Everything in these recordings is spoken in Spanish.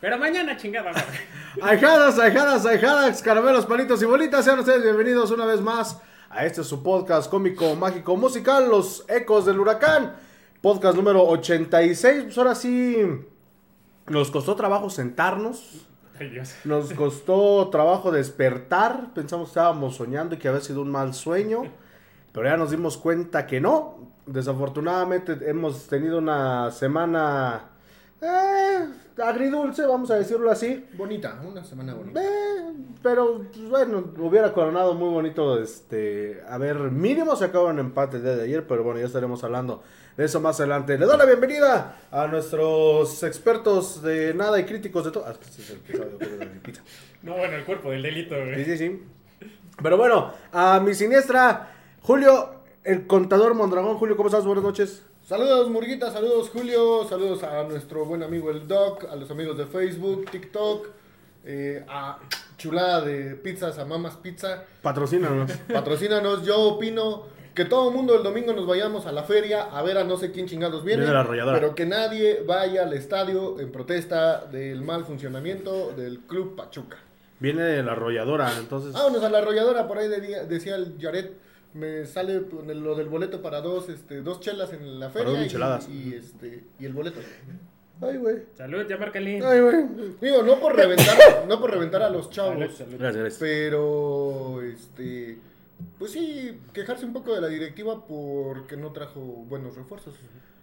Pero mañana, chingada. madre. Ahijadas, ahijadas, caramelos, palitos y bolitas, sean ustedes bienvenidos una vez más a este su podcast cómico, mágico, musical, Los Ecos del Huracán. Podcast número 86. Pues ahora sí nos costó trabajo sentarnos, Ay, Dios. nos costó trabajo despertar. Pensamos que estábamos soñando y que había sido un mal sueño, pero ya nos dimos cuenta que no. Desafortunadamente hemos tenido una semana eh, agridulce, vamos a decirlo así. Bonita, una semana bonita. Eh, pero pues, bueno, hubiera coronado muy bonito este, a ver, mínimo se acabó en empate el día de ayer, pero bueno, ya estaremos hablando de eso más adelante. Le doy la bienvenida a nuestros expertos de nada y críticos de todo. Ah, este es el que sabe pizza. No, bueno, el cuerpo del delito, Sí, sí, sí. Pero bueno, a mi siniestra, Julio, el contador Mondragón. Julio, ¿cómo estás? Buenas noches. Saludos Murguita, saludos Julio, saludos a nuestro buen amigo el Doc, a los amigos de Facebook, TikTok, eh, a Chulada de Pizzas, a Mamas Pizza. Patrocínanos. Patrocínanos, yo opino que todo el mundo el domingo nos vayamos a la feria a ver a no sé quién chingados viene. Viene la arrolladora. Pero que nadie vaya al estadio en protesta del mal funcionamiento del Club Pachuca. Viene la arrolladora, entonces. Vámonos a la arrolladora, por ahí de- decía el Jared, me sale lo del boleto para dos, este, dos chelas en la feria dos y, micheladas. y, este, y el boleto. Ay, güey. Salud, ya márcale. Ay, güey. Digo, no por reventar, no por reventar a los Salud, chavos, salud. Gracias, gracias. pero este, pues sí, quejarse un poco de la directiva porque no trajo buenos refuerzos.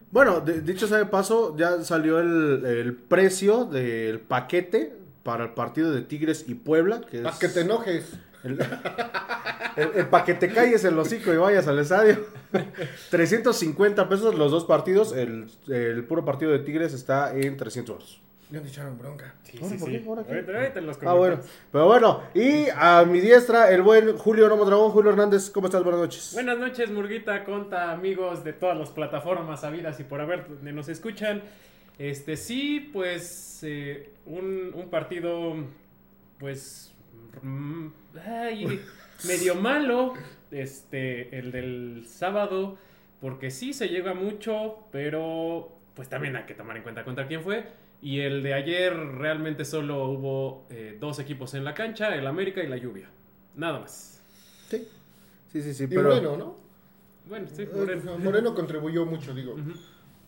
Bueno, de- dicho sea de paso, ya salió el, el precio del paquete para el partido de Tigres y Puebla. Que es Para que te enojes. El, el- el pa' que te calles el hocico y vayas al estadio. 350 pesos los dos partidos. El, el puro partido de Tigres está en 300 euros. Ya te echaron bronca. Sí, Ahora, sí, ¿por sí. qué? ¿Ahora qué? Ahorita- ahorita los Ah, bueno. Pero bueno, y a mi diestra, el buen Julio Nomo Dragón. Julio Hernández, ¿cómo estás? Buenas noches. Buenas noches, Murguita, Conta, amigos de todas las plataformas habidas y por haber donde nos escuchan. Este sí, pues eh, un, un partido, pues, mm, ay, medio malo, este, el del sábado, porque sí se llega mucho, pero pues también hay que tomar en cuenta contra quién fue. Y el de ayer realmente solo hubo eh, dos equipos en la cancha, el América y la Lluvia. Nada más. Sí, sí, sí. sí Y pero... bueno, ¿no? Bueno, sí, Eh, Moreno. Moreno contribuyó mucho, digo.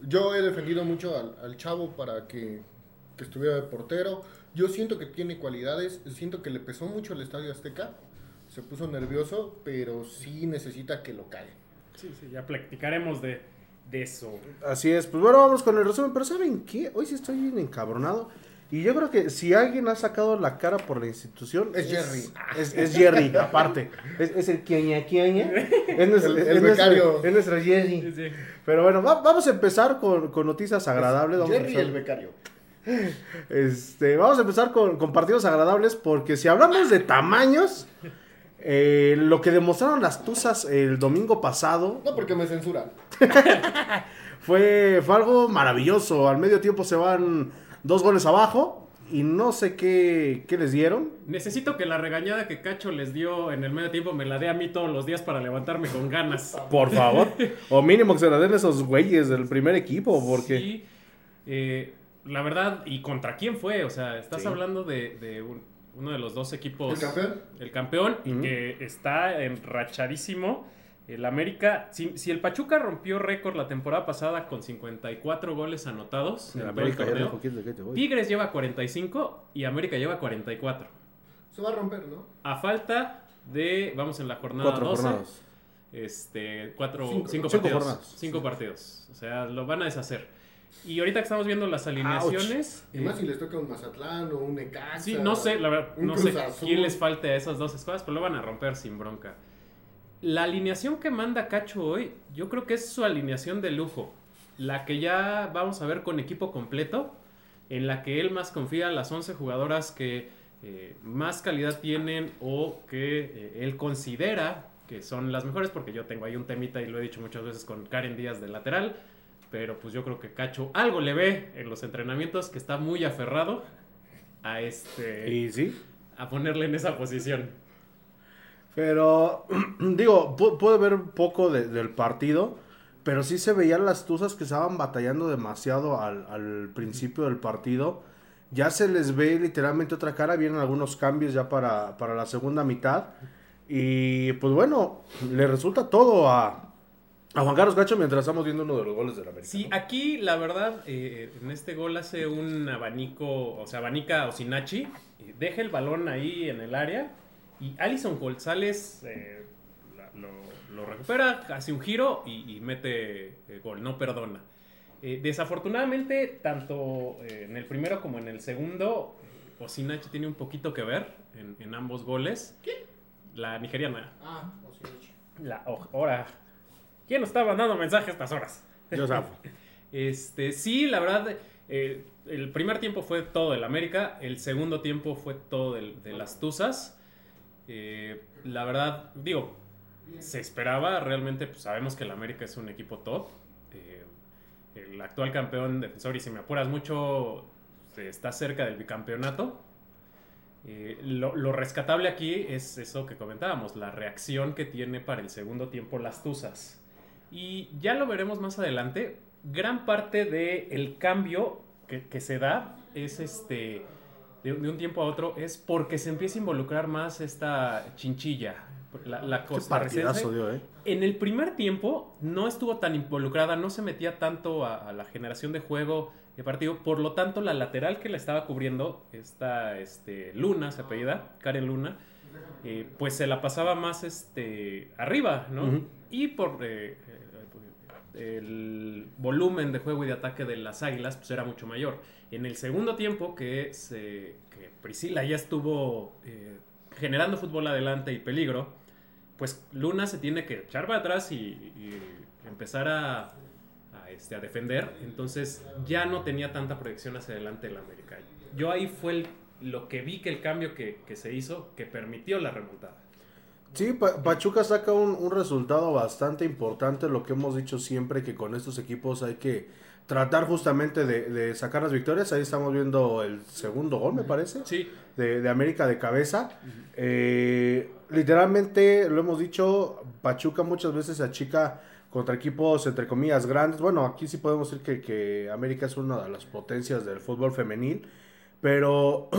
Yo he defendido mucho al, al chavo para que, que estuviera de portero. Yo siento que tiene cualidades, siento que le pesó mucho el Estadio Azteca. Se puso nervioso, pero sí necesita que lo cae. Sí, sí, ya platicaremos de, de eso. Así es, pues bueno, vamos con el resumen, pero ¿saben qué? Hoy sí estoy bien encabronado. Y yo creo que si alguien ha sacado la cara por la institución... Es Jerry. Es, es Jerry, aparte. Es, es el quieña quieña. Es nuestro, El- es el becario. nuestro Jerry. sí. Pero bueno, va- vamos a empezar con, con noticias agradables. Vamos a Jerry empezar- el becario. Este, vamos a empezar con, con partidos agradables porque si hablamos de tamaños, eh, lo que demostraron las Tuzas el domingo pasado No porque me censuran. fue, fue algo maravilloso. Al medio tiempo se van dos goles abajo y no sé qué, qué les dieron. Necesito que la regañada que Cacho les dio en el medio tiempo me la dé a mí todos los días para levantarme con ganas. Por favor. o mínimo que se la den esos güeyes del primer equipo porque... Sí, eh, la verdad, ¿y contra quién fue? O sea, estás Sí. hablando de, de un- uno de los dos equipos. ¿El campeón? El campeón, y que está enrachadísimo. El América, si, si el Pachuca rompió récord la temporada pasada con 54 goles anotados el América ya torneo, dijo, "¿Quién de qué te voy?". Tigres lleva 45 y América lleva 44. Se va a romper, ¿no? A falta de, vamos en la jornada Cuatro 12, jornadas. este, cuatro, Cinco. cinco, Cinco partidos. jornadas. Cinco partidos. O sea, lo van a deshacer. Y ahorita que estamos viendo las alineaciones. Y eh, más si les toca un Mazatlán o un Necaxa. sí, no sé, la verdad, no sé Azul. quién les falte a esas dos escuadras, pero lo van a romper sin bronca. La alineación que manda Cacho hoy, yo creo que es su alineación de lujo. La que ya vamos a ver con equipo completo, en la que él más confía, las 11 jugadoras que eh, más calidad tienen o que eh, él considera que son las mejores, porque yo tengo ahí un temita y lo he dicho muchas veces con Karen Díaz de lateral, pero pues yo creo que Cacho algo le ve en los entrenamientos que está muy aferrado a este Y sí. a ponerle en esa posición. Pero, digo, pu- pude ver un poco de- del partido, pero sí se veían las tuzas que estaban batallando demasiado al, al principio del partido. ya se les ve literalmente otra cara, vienen algunos cambios ya para, para la segunda mitad. Y pues bueno, le resulta todo a, a Juan Carlos Cacho mientras estamos viendo uno de los goles del América. Sí, ¿no? aquí la verdad, eh, en este gol hace un abanico, o sea, abanica Osinachi, eh, deja el balón ahí en el área y Alison González eh, lo, lo recupera, hace un giro y, y mete eh, gol, no perdona. Eh, desafortunadamente, tanto eh, en el primero como en el segundo, Osinachi tiene un poquito que ver en, en ambos goles. La nigeriana. Ah, no sé. La oh, hora. ¿Quién nos está mandando mensajes a estas horas? Yo zafo. Este, sí, la verdad, eh, el primer tiempo fue todo del América, el segundo tiempo fue todo del- de las Tuzas. Eh, la verdad, digo, se esperaba, realmente pues, sabemos que el América es un equipo top. Eh, el actual campeón defensor, y si me apuras mucho, está cerca del bicampeonato. Eh, lo, lo rescatable aquí es eso que comentábamos, la reacción que tiene para el segundo tiempo las Tuzas. Y ya lo veremos más adelante. Gran parte del cambio que, que se da es este. De, de un tiempo a otro es porque se empieza a involucrar más esta chinchilla. La, la costarricense. dio, ¿eh? En el primer tiempo no estuvo tan involucrada, no se metía tanto a, a la generación de juego de partido, por lo tanto la lateral que la estaba cubriendo, esta este, Luna, se apellida, Karen Luna, eh, pues se la pasaba más este, arriba, ¿no? Y por eh, eh, el volumen de juego y de ataque de las Águilas, pues era mucho mayor. En el segundo tiempo, que, se, que Priscila ya estuvo eh, generando fútbol adelante y peligro, pues Luna se tiene que echar para atrás y, y empezar a, a, este, a defender. Entonces ya no tenía tanta proyección hacia adelante el América. Yo ahí fue el- lo que vi que el cambio que, que se hizo, que permitió la remontada. Sí, Pa- Pachuca saca un, un resultado bastante importante, lo que hemos dicho siempre, que con estos equipos hay que tratar justamente de, de sacar las victorias. Ahí estamos viendo el segundo gol, me parece, Sí, de, de América de cabeza. Eh, literalmente, lo hemos dicho, Pachuca muchas veces se achica contra equipos, entre comillas, grandes. Bueno, aquí sí podemos decir que, que América es una de las potencias del fútbol femenil, pero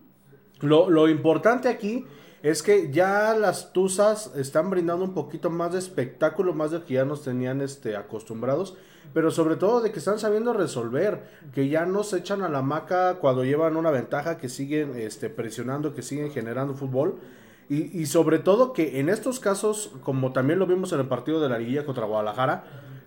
lo, lo importante aquí es que ya las Tuzas están brindando un poquito más de espectáculo, más de que ya nos tenían este, acostumbrados, pero sobre todo de que están sabiendo resolver, que ya no se echan a la maca cuando llevan una ventaja, que siguen este, presionando, que siguen generando fútbol. Y, y sobre todo que en estos casos, como también lo vimos en el partido de la liguilla contra Guadalajara,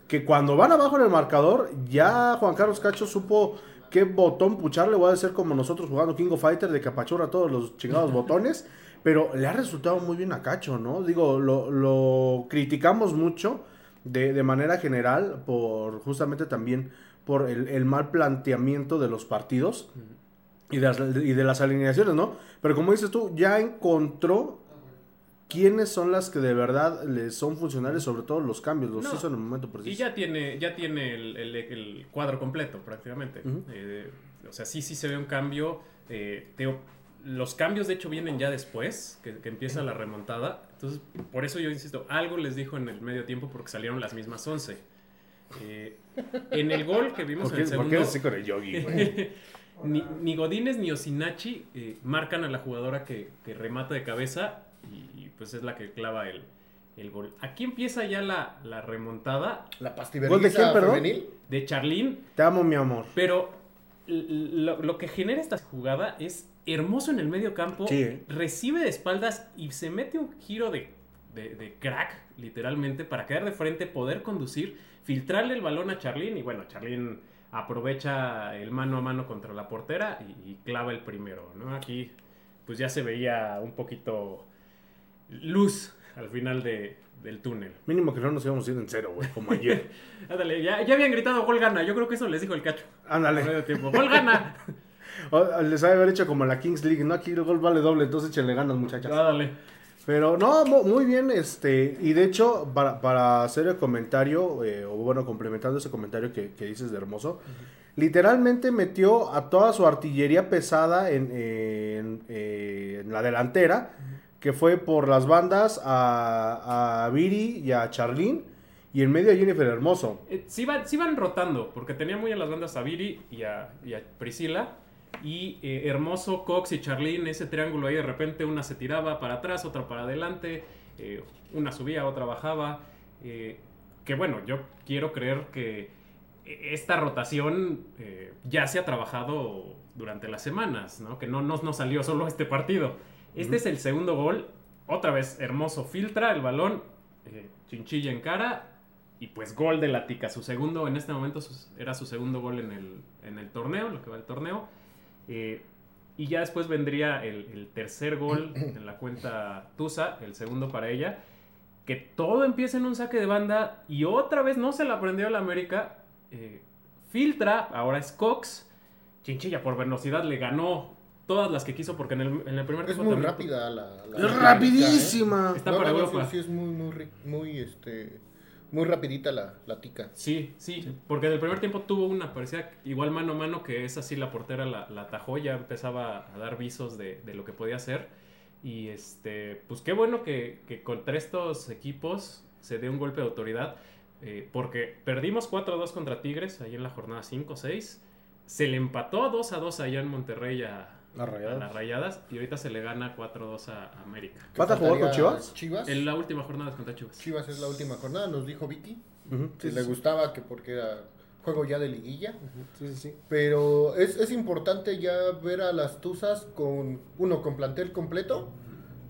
que cuando van abajo en el marcador, ya Juan Carlos Cacho supo qué botón pucharle, voy a ser como nosotros jugando King of Fighter, de que apachurra todos los chingados botones, pero le ha resultado muy bien a Cacho, ¿no? Digo, lo, lo criticamos mucho de, de manera general por justamente también por el, el mal planteamiento de los partidos y de, las, y de las alineaciones, ¿no? Pero como dices tú, ya encontró quiénes son las que de verdad le son funcionales, sobre todo los cambios, los No. hizo en el momento preciso. Y ya tiene, ya tiene el, el- el cuadro completo prácticamente. Eh, o sea, sí, sí se ve un cambio. Eh, los cambios de hecho vienen ya después, que, que empieza la remontada. Entonces, por eso yo insisto, algo les dijo en el medio tiempo porque salieron las mismas 11. Eh, en el gol que vimos ¿Por en qué, el por segundo, qué eres así con el yogi, güey? ni, ni Godínez ni Osinachi marcan a la jugadora que, que remata de cabeza y, pues es la que clava el, el gol. Aquí empieza ya la, la remontada La ¿Gol de quién, perdón? femenil. de Charlín, Te amo, mi amor. pero lo, lo que genera esta jugada es hermoso en el medio campo, Sí, ¿eh? recibe de espaldas y se mete un giro de, de- de crack, literalmente, para quedar de frente, poder conducir, filtrarle el balón a Charlín y bueno, Charlín aprovecha el mano a mano contra la portera y, y clava el primero, ¿no? Aquí pues ya se veía un poquito luz al final de- del túnel. Mínimo que no nos íbamos a ir en cero, güey, como ayer. Ándale, ya, ya habían gritado gol gana, yo creo que eso les dijo el cacho. Ándale. gol gana. O- Les haber hecho como la Kings League, ¿no? Aquí el gol vale doble, entonces échenle ganas, muchachas. Ándale. Pero no, mu- muy bien, este, y de hecho, para, para hacer el comentario, eh, o bueno, complementando ese comentario que, que dices de Hermoso, literalmente metió a toda su artillería pesada en, en, eh, en la delantera, que fue por las bandas a, a Viri y a Charlín, y en medio a Jennifer Hermoso. Eh, sí, van, sí rotando, porque tenía muy en las bandas a Viri y a, y a Priscila. Y eh, Hermoso, Cox y Charlene, ese triángulo ahí de repente una se tiraba para atrás, otra para adelante, eh, una subía, otra bajaba. eh, que bueno, yo quiero creer que esta rotación ya se ha trabajado durante las semanas, ¿no? Que no nos no salió solo este partido. Este es el segundo gol. Otra vez, Hermoso filtra el balón, eh, Chinchilla en cara y pues gol de la Tica. Su segundo, en este momento su- era su segundo gol en el, en el torneo, lo que va el torneo. Eh, y ya después vendría el, el tercer gol en la cuenta Tusa, el segundo para ella. Que todo empieza en un saque de banda y otra vez no se la aprendió el América. eh, filtra, ahora es Cox. Chinchilla por velocidad le ganó todas las que quiso porque en el, en el primer Es tiempo muy también- rápida la. la- Es la- rapidísima. Está No, para no, Europa. Sí, sí, es muy, muy, ri- muy, este, muy rapidita la, la tica. Sí, sí, porque en el primer tiempo tuvo una, parecía igual mano a mano, que es así la portera la, la atajó, ya empezaba a dar visos de, de lo que podía hacer. Y este, pues qué bueno que, que contra estos equipos se dé un golpe de autoridad, eh, porque perdimos 4-2 contra Tigres ahí en la jornada 5-6, se le empató 2-2 allá en Monterrey a, Las a Rayadas. las Rayadas y ahorita se le gana 4-2 a América. ¿Falta jugar con Chivas? Chivas. En la última jornada contra Chivas. Chivas es la última jornada, nos dijo Vicky. Ujú, que sí, le sí, gustaba que porque era juego ya de liguilla. sí, sí, sí. Pero es, es importante ya ver a las Tuzas con, uno, con plantel completo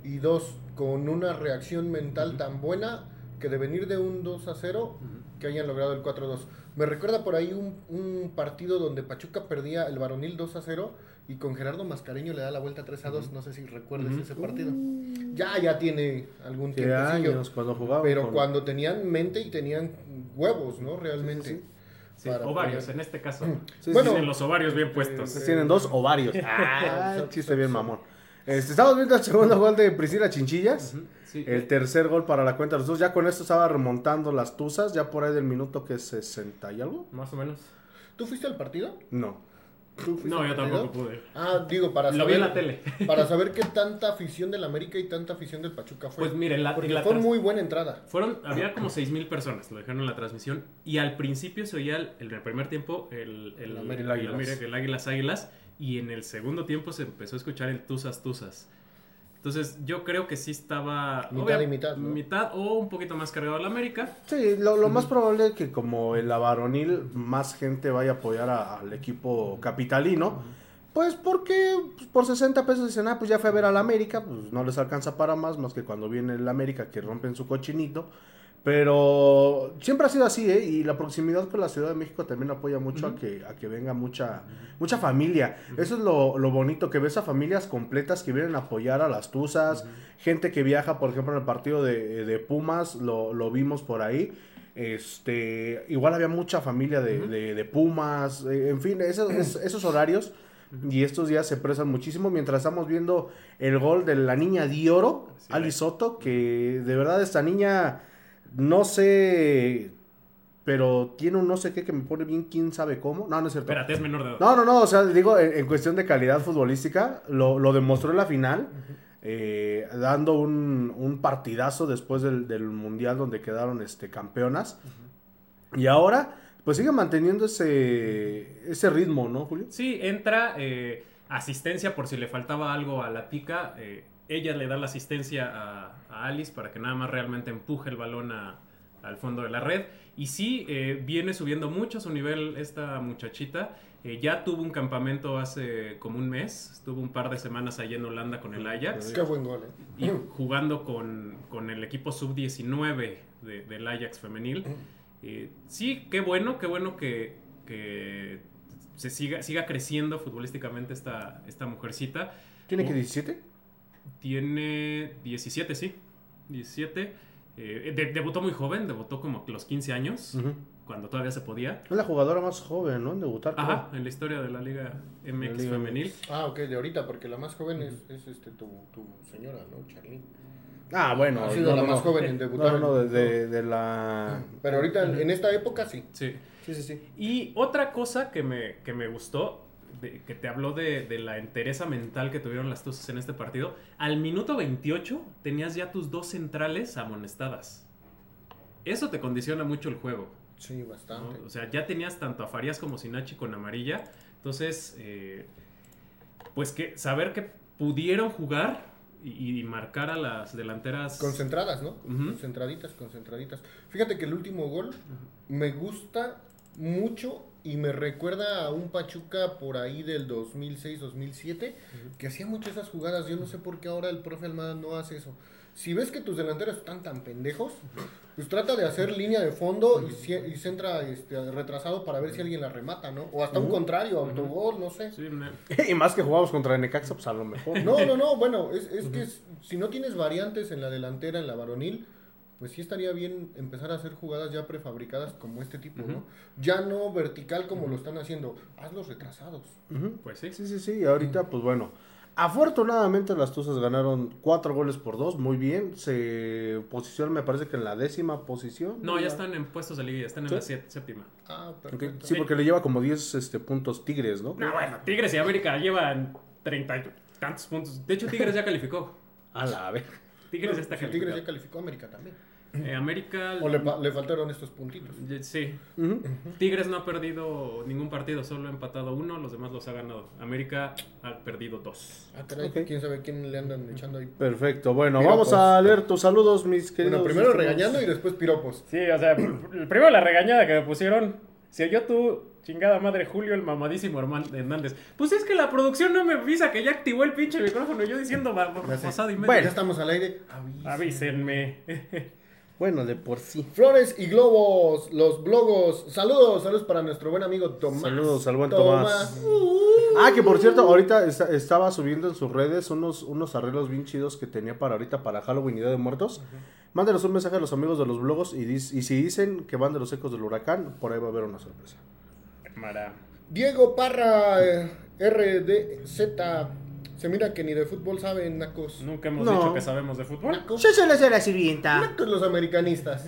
y dos, con una reacción mental tan buena que de venir de un 2 a 0, que hayan logrado el 4-2. Me recuerda por ahí un, un partido donde Pachuca perdía el varonil 2 a 0 y con Gerardo Mascareño le da la vuelta 3 a 2. No sé si recuerdas Ujú. ese partido. Ya, ya tiene algún tiempo. años cuando jugaban. Pero con- cuando tenían mente y tenían huevos, ¿no? Realmente. Sí, sí, Sí, Para ovarios poder- en este caso. Sí, Bueno, Tienen los ovarios bien puestos. Ustedes tienen dos ovarios. Ah, chiste bien mamón. Este, estamos viendo el segundo gol de Priscila Chinchillas. Sí. El tercer gol para la cuenta de los dos. Ya con esto estaba remontando las tuzas. Ya por ahí del minuto que 60 y algo. Más o menos. ¿Tú fuiste al partido? No. ¿Tú fuiste No, yo tampoco pude. Ah, digo, para Lo saber. vi en la tele. Para saber qué tanta afición del América y tanta afición del Pachuca fue. Pues miren, la, Porque la fue muy buena entrada. fueron, había como 6.000 personas, lo dejaron en la transmisión, y al principio se oía el, primer tiempo el, el, El América el Águilas. Águilas Águilas, y en el segundo tiempo se empezó a escuchar el Tuzas Tuzas. Entonces yo creo que sí estaba... Mitad y mitad, ¿no? Mitad o un poquito más cargado el América. Sí, lo, lo más probable es que como en la varonil más gente vaya a apoyar a- al equipo capitalino. Pues porque pues, por 60 pesos dicen, ah, pues ya fue a ver al América, pues no les alcanza para más, más que cuando viene el América que rompen su cochinito. Pero siempre ha sido así, ¿eh? Y la proximidad con la Ciudad de México también apoya mucho a, que, a que venga mucha, mucha familia. Eso es lo, lo bonito, que ves a familias completas que vienen a apoyar a las Tuzas, gente que viaja, por ejemplo, en el partido de, de Pumas, lo, lo vimos por ahí. Este, igual había mucha familia de, de- de Pumas, eh, en fin, esos, es- esos horarios y estos días se presan muchísimo mientras estamos viendo el gol de la niña Dioro, Ali. Soto, que de verdad esta niña, no sé, pero tiene un no sé qué que me pone bien quién sabe cómo. No, no es cierto. Espérate, es menor de edad. No, no, no, o sea, digo, en, en cuestión de calidad futbolística, lo, lo demostró en la final, eh, dando un, un partidazo después del, del Mundial donde quedaron este, campeonas. Y ahora, pues sigue manteniendo ese, ese ritmo, ¿no, Julio? Sí, entra eh, asistencia por si le faltaba algo a la tica. eh, ella le da la asistencia a, a Alice para que nada más realmente empuje el balón a- al fondo de la red. Y sí, eh, viene subiendo mucho su nivel esta muchachita. Eh, ya tuvo un campamento hace como un mes. Estuvo un par de semanas allá en Holanda con el Ajax. Qué buen gol, ¿eh? Y jugando con, con el equipo sub-19 de- del Ajax femenil. Eh, sí, qué bueno, qué bueno que, que se siga, siga creciendo futbolísticamente esta, esta mujercita. ¿Tiene que Oh. 17? Tiene 17, sí. 17. Eh, de- debutó muy joven, debutó como a los 15 años, cuando todavía se podía. Es la jugadora más joven, ¿no? En debutar. creo. Ajá, en la historia de la Liga MX La Liga femenil. Ah, ok, de ahorita, porque la más joven es, es este, tu, tu señora, ¿no? Charly. Ah, bueno. ha sido no, la no, más no. joven en debutar. No, no, no, de, de- de la... Pero ahorita, en, en esta época, sí. Sí. Sí, sí, sí. Y otra cosa que me, que me gustó, de- que te habló de, de la entereza mental que tuvieron las Tuzas en este partido, al minuto 28 tenías ya tus dos centrales amonestadas. Eso te condiciona mucho el juego. Sí, ¿no? bastante. O sea, ya tenías tanto a Farías como Sinachi con amarilla. Entonces, eh, pues que saber que pudieron jugar y, y marcar a las delanteras. Concentradas, ¿no? Concentraditas, concentraditas. Fíjate que el último gol me gusta mucho y me recuerda a un Pachuca por ahí del 2006-2007 que hacía muchas esas jugadas. Yo no sé por qué ahora el profe Almada no hace eso. Si ves que tus delanteros están tan pendejos, pues trata de hacer línea de fondo y, y centra este, retrasado para ver si alguien la remata, ¿no? O hasta un contrario, autogol, no sé. Sí, y más que jugamos contra Necaxa, pues a lo mejor. No, no, no, bueno, es, es que es- si no tienes variantes en la delantera, en la varonil, pues sí estaría bien empezar a hacer jugadas ya prefabricadas como este tipo, ¿no? Ya no vertical como lo están haciendo, hazlos retrasados. Pues sí. Sí, sí, sí. Y ahorita, pues bueno. Afortunadamente las Tuzas ganaron cuatro goles por dos, muy bien. Se posicionan, me parece que en la décima posición. No, ya están en puestos de liga, ya están en ¿Sí? la siete- séptima. Ah, Ok, perfecto. Sí, porque le lleva como 10 este, puntos Tigres, ¿no? No, bueno, Tigres y América llevan treinta y tantos puntos. De hecho, Tigres ya calificó. A la vez. Tigres ya está Si Tigres ya calificado. calificó a América también. Eh, América. O le, le faltaron estos puntitos. Sí. Tigres no ha perdido ningún partido, solo ha empatado uno, los demás los ha ganado. América ha perdido dos. Ah, caray, quién sabe quién le andan echando ahí. Perfecto. Bueno, Piropos. vamos a leer tus saludos, mis queridos. Bueno, primero regañando y después piropos. Sí, o sea, primero la regañada que me pusieron. Si oyó tu chingada madre Julio, el mamadísimo Hernández. Pues es que la producción no me avisa que ya activó el pinche micrófono. Yo diciendo babosada y media. Bueno. Ya estamos al aire. Avísenme. Bueno, de por sí. Flores y globos, los blogos. Saludos, saludos para nuestro buen amigo Tomás. Saludos al buen Tomás. Ah, que por cierto, ahorita está- estaba subiendo en sus redes unos, unos arreglos bien chidos que tenía para ahorita para Halloween y Día de Muertos. Mándenos un mensaje a los amigos de los blogos y, dis- y si dicen que van de los ecos del huracán, por ahí va a haber una sorpresa. Mara. Diego Parra, eh, RDZ. Se mira que ni de fútbol saben, nacos. Nunca hemos No. dicho que sabemos de fútbol. Nacos. Yo se les la sirvienta. Nacos los americanistas.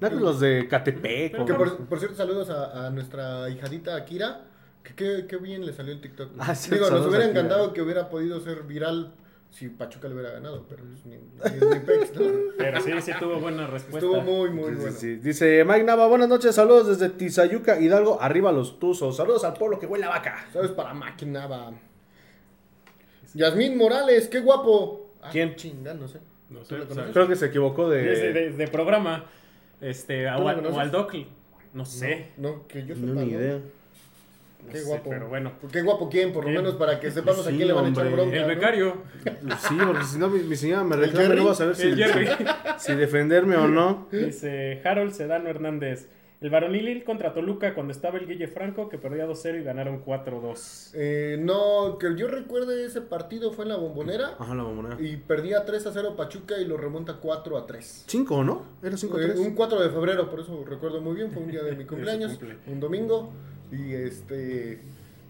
No que los de Catepec. o- Que por, por cierto, saludos a, a nuestra hijadita Akira. Que qué, qué bien le salió el TikTok. Ah, sí, Digo, nos saludos hubiera a Akira. encantado que hubiera podido ser viral si Pachuca le hubiera ganado, pero pues, ni, ni- ni pex, ¿no? Pero sí, sí tuvo buena respuesta. Estuvo muy, muy Sí, sí, bueno. sí. Dice Mike Nava, buenas noches, saludos desde Tizayuca, Hidalgo, arriba los tuzos. Saludos al pueblo que huele a vaca. ¿Sabes? Para máquina, va. Yasmín Morales, qué guapo. Ah, ¿Quién? Chinga, no sé. No ¿Tú sé, o sea? Creo que se equivocó de... de, de- de programa. Este, a ¿Tú la Wal- conoces? Waldock, no sé. No, que yo sepa. No, ni ¿no? idea. No Qué sé, guapo. pero bueno. Qué guapo quién, por lo ¿Quién? menos para que sepamos a quién le van a echar bronca. El ¿no? becario, Sí, porque si no mi, mi señora me ¿El reclama no va a saber si, el Jerry. si defenderme o no. Dice Harold Sedano Hernández. El varonil contra Toluca cuando estaba el Guille Franco que perdía 2-0 y ganaron 4-2. Eh, no, que yo recuerde ese partido fue en la bombonera Ajá, la bombonera. y perdía 3 a 0 Pachuca y lo remonta 4 a 3. Cinco, ¿no? Era cinco Eh, tres. un 4 de febrero, por eso recuerdo muy bien, fue un día de mi cumpleaños, cumple. un domingo, y este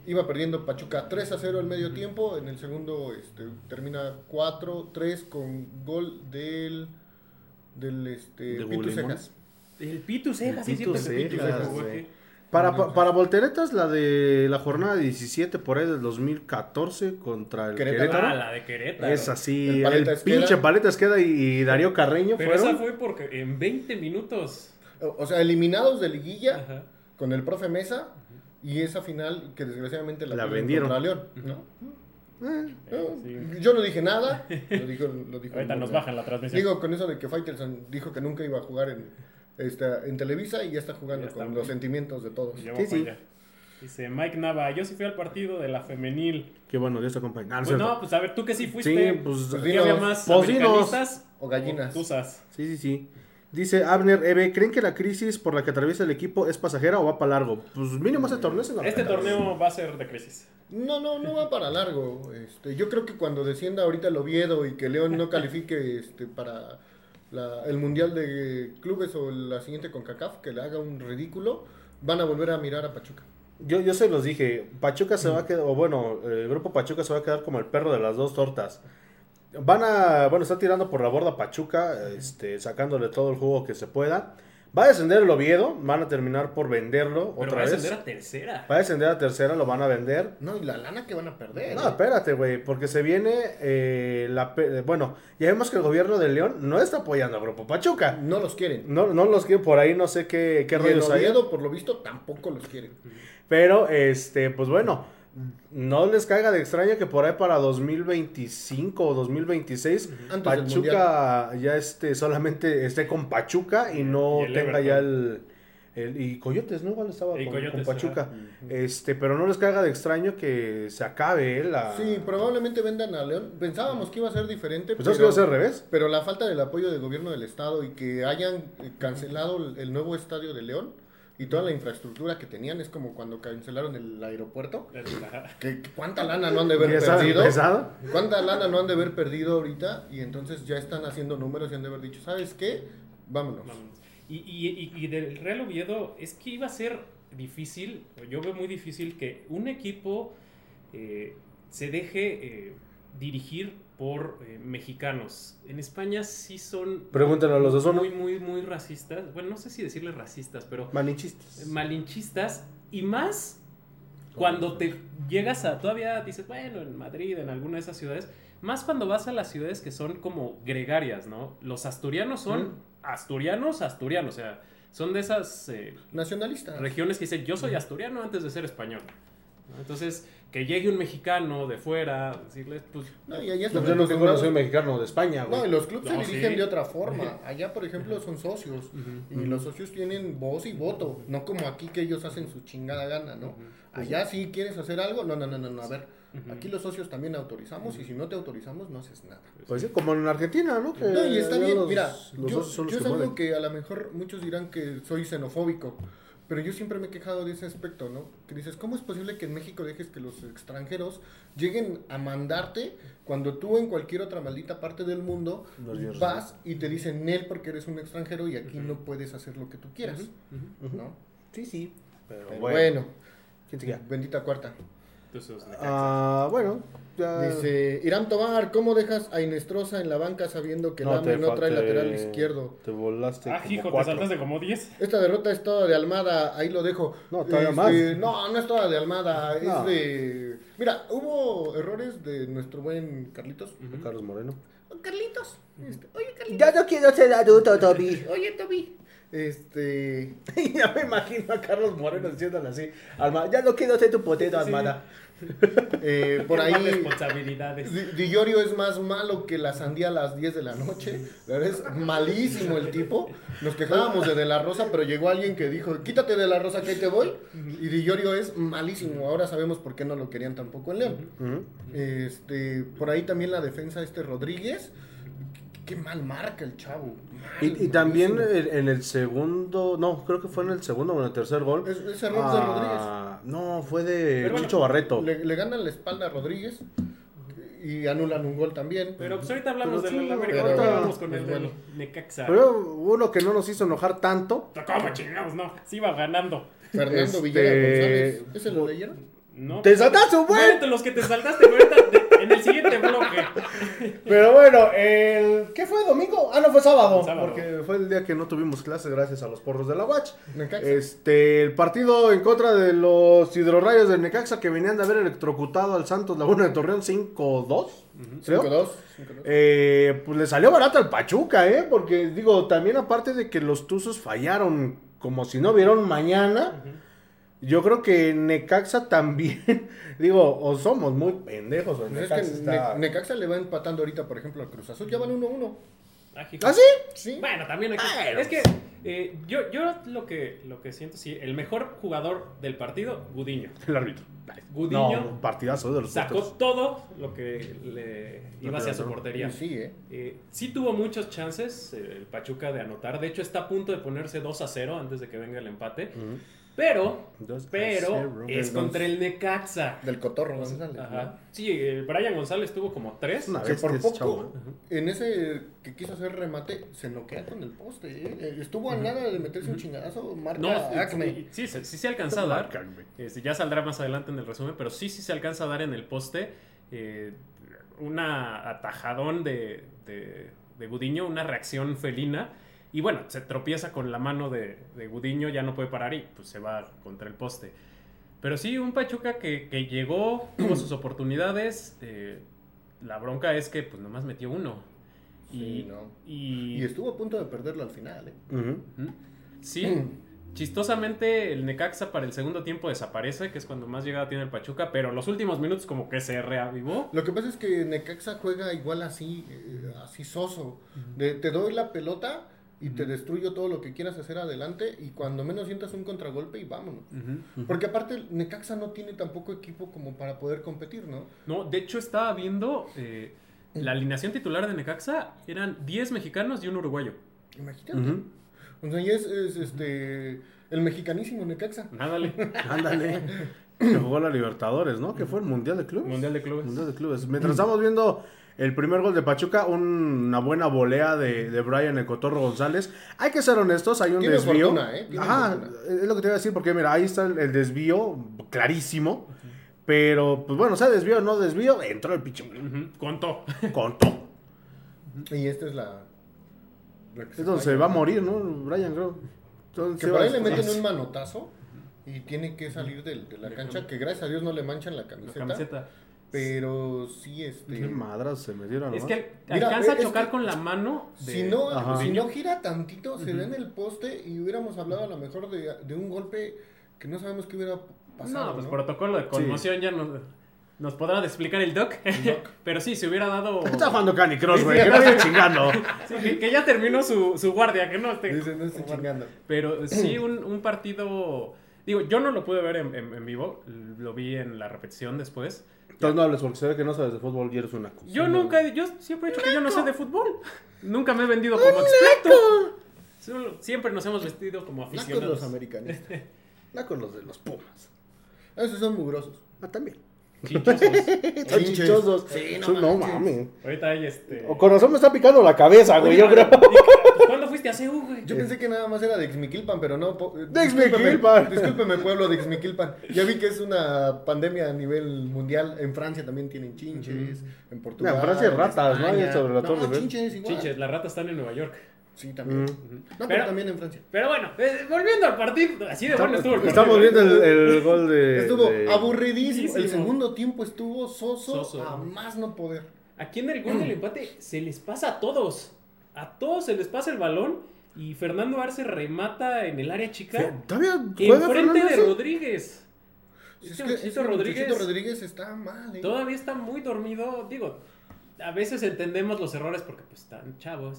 iba perdiendo Pachuca 3 a 0 al medio tiempo, en el segundo este, termina 4 3 con gol del del este ¿De Bulimón? Cejas. El Pitu Cejas, El sí, Pitu siempre el Pitu Cejas. Para, pa- para volteretas, la de la jornada 17 por ahí del 2014 contra el Querétaro. Querétaro. Ah, la de Querétaro. Es así, El pinche Paleta Esqueda y, y Darío Carreño Pero fueron. esa fue porque en 20 minutos. O o sea, eliminados de liguilla Ajá. con el profe Mesa y esa final que desgraciadamente la, La vendieron. contra León, ¿no? Eh, Eh, Sí. Yo no dije nada, lo dijo, lo dijo Ahorita nos bajan la transmisión. Digo, con eso de que Faitelson dijo que nunca iba a jugar en, esta, en Televisa y ya está jugando Ya con está. los sentimientos de todos. Sí, sí. Dice Mike Nava, yo sí fui al partido de la femenil. Qué bueno, Dios te acompañe. Ah, Pues cierto. no, pues a ver, tú que sí fuiste. Sí, pues, Pues ¿Qué dinos. había más? Pues dinos. ¿Americanistas O gallinas. o? Sí, sí, sí. Dice Abner Eve, ¿creen que la crisis por la que atraviesa el equipo es pasajera o va para largo? Pues mínimo ese torneo es una Este patada. torneo va a ser de crisis. No, no, no va para largo. Este, yo creo que cuando descienda ahorita el Oviedo y que León no califique este, para la- el Mundial de Clubes o la siguiente con CACAF, que le haga un ridículo, van a volver a mirar a Pachuca. Yo, yo se los dije, Pachuca se va a quedar, o bueno, el grupo Pachuca se va a quedar como el perro de las dos tortas. Van a, bueno, está tirando por la borda Pachuca, este, sacándole todo el jugo que se pueda. Va a descender el Oviedo, van a terminar por venderlo Pero otra va a vez. ascender a tercera. Va a descender a tercera, lo van a vender. No, y la lana que van a perder. No, ¿eh? espérate, güey, porque se viene eh, la... pe- Bueno, ya vemos que el gobierno de León no está apoyando al grupo Pachuca. No los quieren. No, no los quiere por ahí, no sé qué, qué Y el hay. Oviedo, por lo visto, tampoco los quieren. Pero, este, pues bueno, no les caiga de extraño que por ahí para 2025 o 2026 Antes Pachuca ya este solamente esté con Pachuca y no Y tenga ya el, y Coyotes, ¿no? Igual estaba con, con Pachuca. Este, pero no les caiga de extraño que se acabe eh, la Sí, probablemente vendan a León. Pensábamos que iba a ser diferente, Pues ¿sabes que iba a ser al revés? pero la falta del apoyo del gobierno del estado y que hayan eh, cancelado el- el nuevo estadio de León y toda la infraestructura que tenían es como cuando cancelaron el aeropuerto. Que, ¿Cuánta lana no han de haber perdido? empezado. ¿Cuánta lana no han de haber perdido ahorita? Y entonces ya están haciendo números y han de haber dicho, ¿sabes qué? Vámonos. Vámonos. Y, y, y- y del Real Oviedo es que iba a ser difícil, o yo veo muy difícil que un equipo eh, se deje eh, dirigir por eh, mexicanos. En España sí son Pregúntenle a los dos uno. muy, muy, muy racistas. Bueno, no sé si decirles racistas, pero Manichistas. malinchistas y más cuando te llegas a, todavía dices, bueno, en Madrid, en alguna de esas ciudades, más cuando vas a las ciudades que son como gregarias, ¿no? Los asturianos son asturianos, asturianos, o sea, son de esas eh, Nacionalista. regiones que dicen, yo soy asturiano antes de ser español. ¿no? Entonces, que llegue un mexicano de fuera, decirles, pues, No, y allá están Yo no tengo, soy mexicano de España, güey. No, y los clubes No, se dirigen sí. de otra forma. Allá, por ejemplo, son socios. Y los socios tienen voz y voto. No como aquí que ellos hacen su chingada gana, ¿no? Allá sí quieres hacer algo. No, no, no, no, no. A ver, aquí los socios también autorizamos. Y si no te autorizamos, no haces nada. Pues sí, como en Argentina, ¿no? Que No, y está bien. los- Mira, los yo, dos son los yo es algo que a lo mejor muchos dirán que soy xenofóbico. Pero yo siempre me he quejado de ese aspecto, ¿no? Que dices, ¿cómo es posible que en México dejes que los extranjeros lleguen a mandarte cuando tú en cualquier otra maldita parte del mundo No vas y te dicen él porque eres un extranjero y aquí no puedes hacer lo que tú quieras, ¿no? Sí, sí. Pero, Pero bueno. bueno, ¿Quién se queda? bendita cuarta. Ah, bueno. Ya... Dice, Irán Tobar, ¿cómo dejas a Inestrosa en la banca sabiendo que No, Lame no trae lateral izquierdo? Te volaste. Ah, como hijo, te cuatro. saltaste como 10. Esta derrota es toda de Almada, ahí lo dejo. No, todavía Este, más. No, no es toda de Almada, No. es de... Mira, hubo errores de nuestro buen Carlitos. Carlos Moreno. Oh, Carlitos. este, oye, Carlitos. No quiero ser adulto, Toby. Oye, Toby. Este... ya me imagino a Carlos Moreno diciéndole así. Alma, ya no quiero ser tu potito, Sí. Almada. Eh, por ahí... responsabilidades. Di- Di Llorio es más malo que la sandía a las 10 de la noche. La verdad es malísimo el tipo. Nos quejábamos de De La Rosa, pero llegó alguien que dijo, quítate De La Rosa que ahí te voy. Y Di Llorio es malísimo. Ahora sabemos por qué no lo querían tampoco en León. Este, por ahí también la defensa este Rodríguez. Qué mal marca el chavo. Mal, Y, y también en, en el segundo, no, creo que fue en el segundo o en el tercer gol. Es- es error de Ah, No, fue de Pero bueno, Chicho Barreto. Le, le ganan la espalda a Rodríguez y anulan un gol también. Pero pues ahorita hablamos Pero del sí, América, ahorita vamos con pues el del bueno. Necaxa. Pero uno que no nos hizo enojar tanto. ¿Cómo chingados? No, sí iba ganando. Fernando Este- Villegas González. ¿Ese lo leyeron? No, ¡Te saltaste, güey! Espérate, los que te saltaste, ahorita en el siguiente bloque. Pero bueno, el ¿qué fue domingo? Ah, no fue sábado, Sábado. porque fue el día que no tuvimos clase gracias a los porros de la Watch. Necaxa. Este, el partido en contra de los hidrorrayos de Necaxa que venían de haber electrocutado al Santos Laguna de Torreón 5-2. creo. 5-2. Eh, pues le salió barato al Pachuca, ¿eh? Porque digo, también aparte de que los Tuzos fallaron como si no vieron mañana, yo creo que Necaxa también, digo, o somos muy pendejos, o Pues es Necaxa que está... Ne- Necaxa le va empatando ahorita, por ejemplo, al Cruz Azul. Ya van 1-1. Ah. ¿Ah, sí? Sí. Bueno, también aquí. Es que eh, yo, yo lo que lo que siento, sí, el mejor jugador del partido, Gudiño. El árbitro. Gudiño No, partidazo de los sacó todo lo que le iba hacia su portería. Sí, ¿eh? Eh, sí tuvo muchas chances eh, el Pachuca de anotar. De hecho, está a punto de ponerse 2 a 0 antes de que venga el empate. Ujú. Pero, Dos pero cero. es contra el Necaxa. Del Cotorro González. Ajá. Sí, eh, Brian González tuvo como 3. Una Que por ese poco, chavo, ¿eh? en ese que quiso hacer remate, se noquea con el poste. ¿eh? Eh, Estuvo a nada de meterse un chingadazo. Marca No, Acme. sí, sí, sí, sí se alcanza a dar. Este, ya saldrá más adelante en el resumen, pero sí, sí se alcanza a dar en el poste eh, una atajadón de, de, de Gudiño, una reacción felina. Y bueno, se tropieza con la mano de, de Gudiño, ya no puede parar y pues se va contra el poste. Pero sí, un Pachuca que, que llegó, tuvo sus oportunidades. eh, la bronca es que pues nomás metió uno. Y, Sí, no. y- Y estuvo a punto de perderlo al final. ¿eh? Ujú. Sí, Chistosamente, el Necaxa para el segundo tiempo desaparece, que es cuando más llegada tiene el Pachuca, pero los últimos minutos como que se reavivó. Lo que pasa es que Necaxa juega igual así, eh, así soso. De, te doy la pelota y te destruyo todo lo que quieras hacer adelante y cuando menos sientas un contragolpe y vámonos. Porque aparte Necaxa no tiene tampoco equipo como para poder competir, ¿no? No, de hecho estaba viendo eh, la alineación titular de Necaxa, eran 10 mexicanos y un uruguayo. Imagínate. O sea, ya es, es, este el mexicanísimo Necaxa. Ándale. Ándale. que jugó la Libertadores, ¿no? Que fue el Mundial de Clubes. Mundial de Clubes. Mundial de Clubes. Mientras estamos viendo el primer gol de Pachuca, una buena volea de, de Brian Ecotorro González. Hay que ser honestos, hay un Tiene desvío. fortuna, ¿eh? Ajá, fortuna. es lo que te iba a decir, porque mira, ahí está el, el desvío, clarísimo. Pero, pues bueno, sea desvío o no desvío, entró el pinche. Ujú, Contó. Contó. Y esta es la... la que Es donde se va a morir, ¿no? Brian, creo. Entonces, Que por ahí le meten un manotazo y tiene que salir de, la cancha, que gracias a Dios no le manchan la La camiseta. Pero sí, este... Qué madras se metieron. Es que Mira, alcanza a chocar que- con la mano. de- Si no, Ajá. si no gira tantito, se ve en el poste y hubiéramos hablado a lo mejor de, de un golpe que no sabemos qué hubiera pasado. No, pues ¿no? protocolo de conmoción ya nos, nos podrá explicar el doc. doc. Pero sí, se hubiera dado. Está jugando Candy Cross, güey, que no esté chingando. Sí, que, que ya terminó su, su guardia, que no esté. Dice, no estoy chingando. Pero sí, un, un partido. Digo, yo no lo pude ver en, en- en vivo, lo vi en la repetición después. Entonces no hables porque se ve que no sabes de fútbol y eres una cosa. Yo nunca, yo siempre he dicho que yo no sé de fútbol. Nunca me he vendido como experto. Solo- siempre nos hemos vestido como No con los aficionados. americanistas. No con los de los Pumas. Esos son mugrosos. Ah, también. Chinchosos. Son chichosos. Sí, no Son- no manches. mames. Ahorita hay este. O corazón me está picando la cabeza, güey, yo creo. ¿Y ¿Cuándo fuiste a CEU, güey? Yo pensé que nada más era de Ixmiquilpan, pero no. po- De Ixmiquilpan. Discúlpeme, pueblo de Ixmiquilpan. Ya vi que es una pandemia a nivel mundial. En Francia también tienen chinches. En Portugal. No, en Francia ratas, ¿no? Sobre la No, Torre chinches igual. Chinches, las ratas están en Nueva York. Sí, también. Mm. No, pero, Pero- también en Francia. Pero bueno, eh, volviendo al partido, así de bueno estuvo el partido. Estamos viendo el, el gol de. Estuvo de- aburridísimo. El Aburridísimo. segundo tiempo estuvo soso, Soso. a más no poder. Aquí en el gol del empate se les pasa a todos. A todos se les pasa el balón y Fernando Arce remata en el área chica. ¿Todavía juega Enfrente de? Rodríguez. Es Este que muchachito Rodríguez muchachito Rodríguez está mal, eh. todavía está muy dormido. Digo, a veces entendemos los errores porque pues están chavos.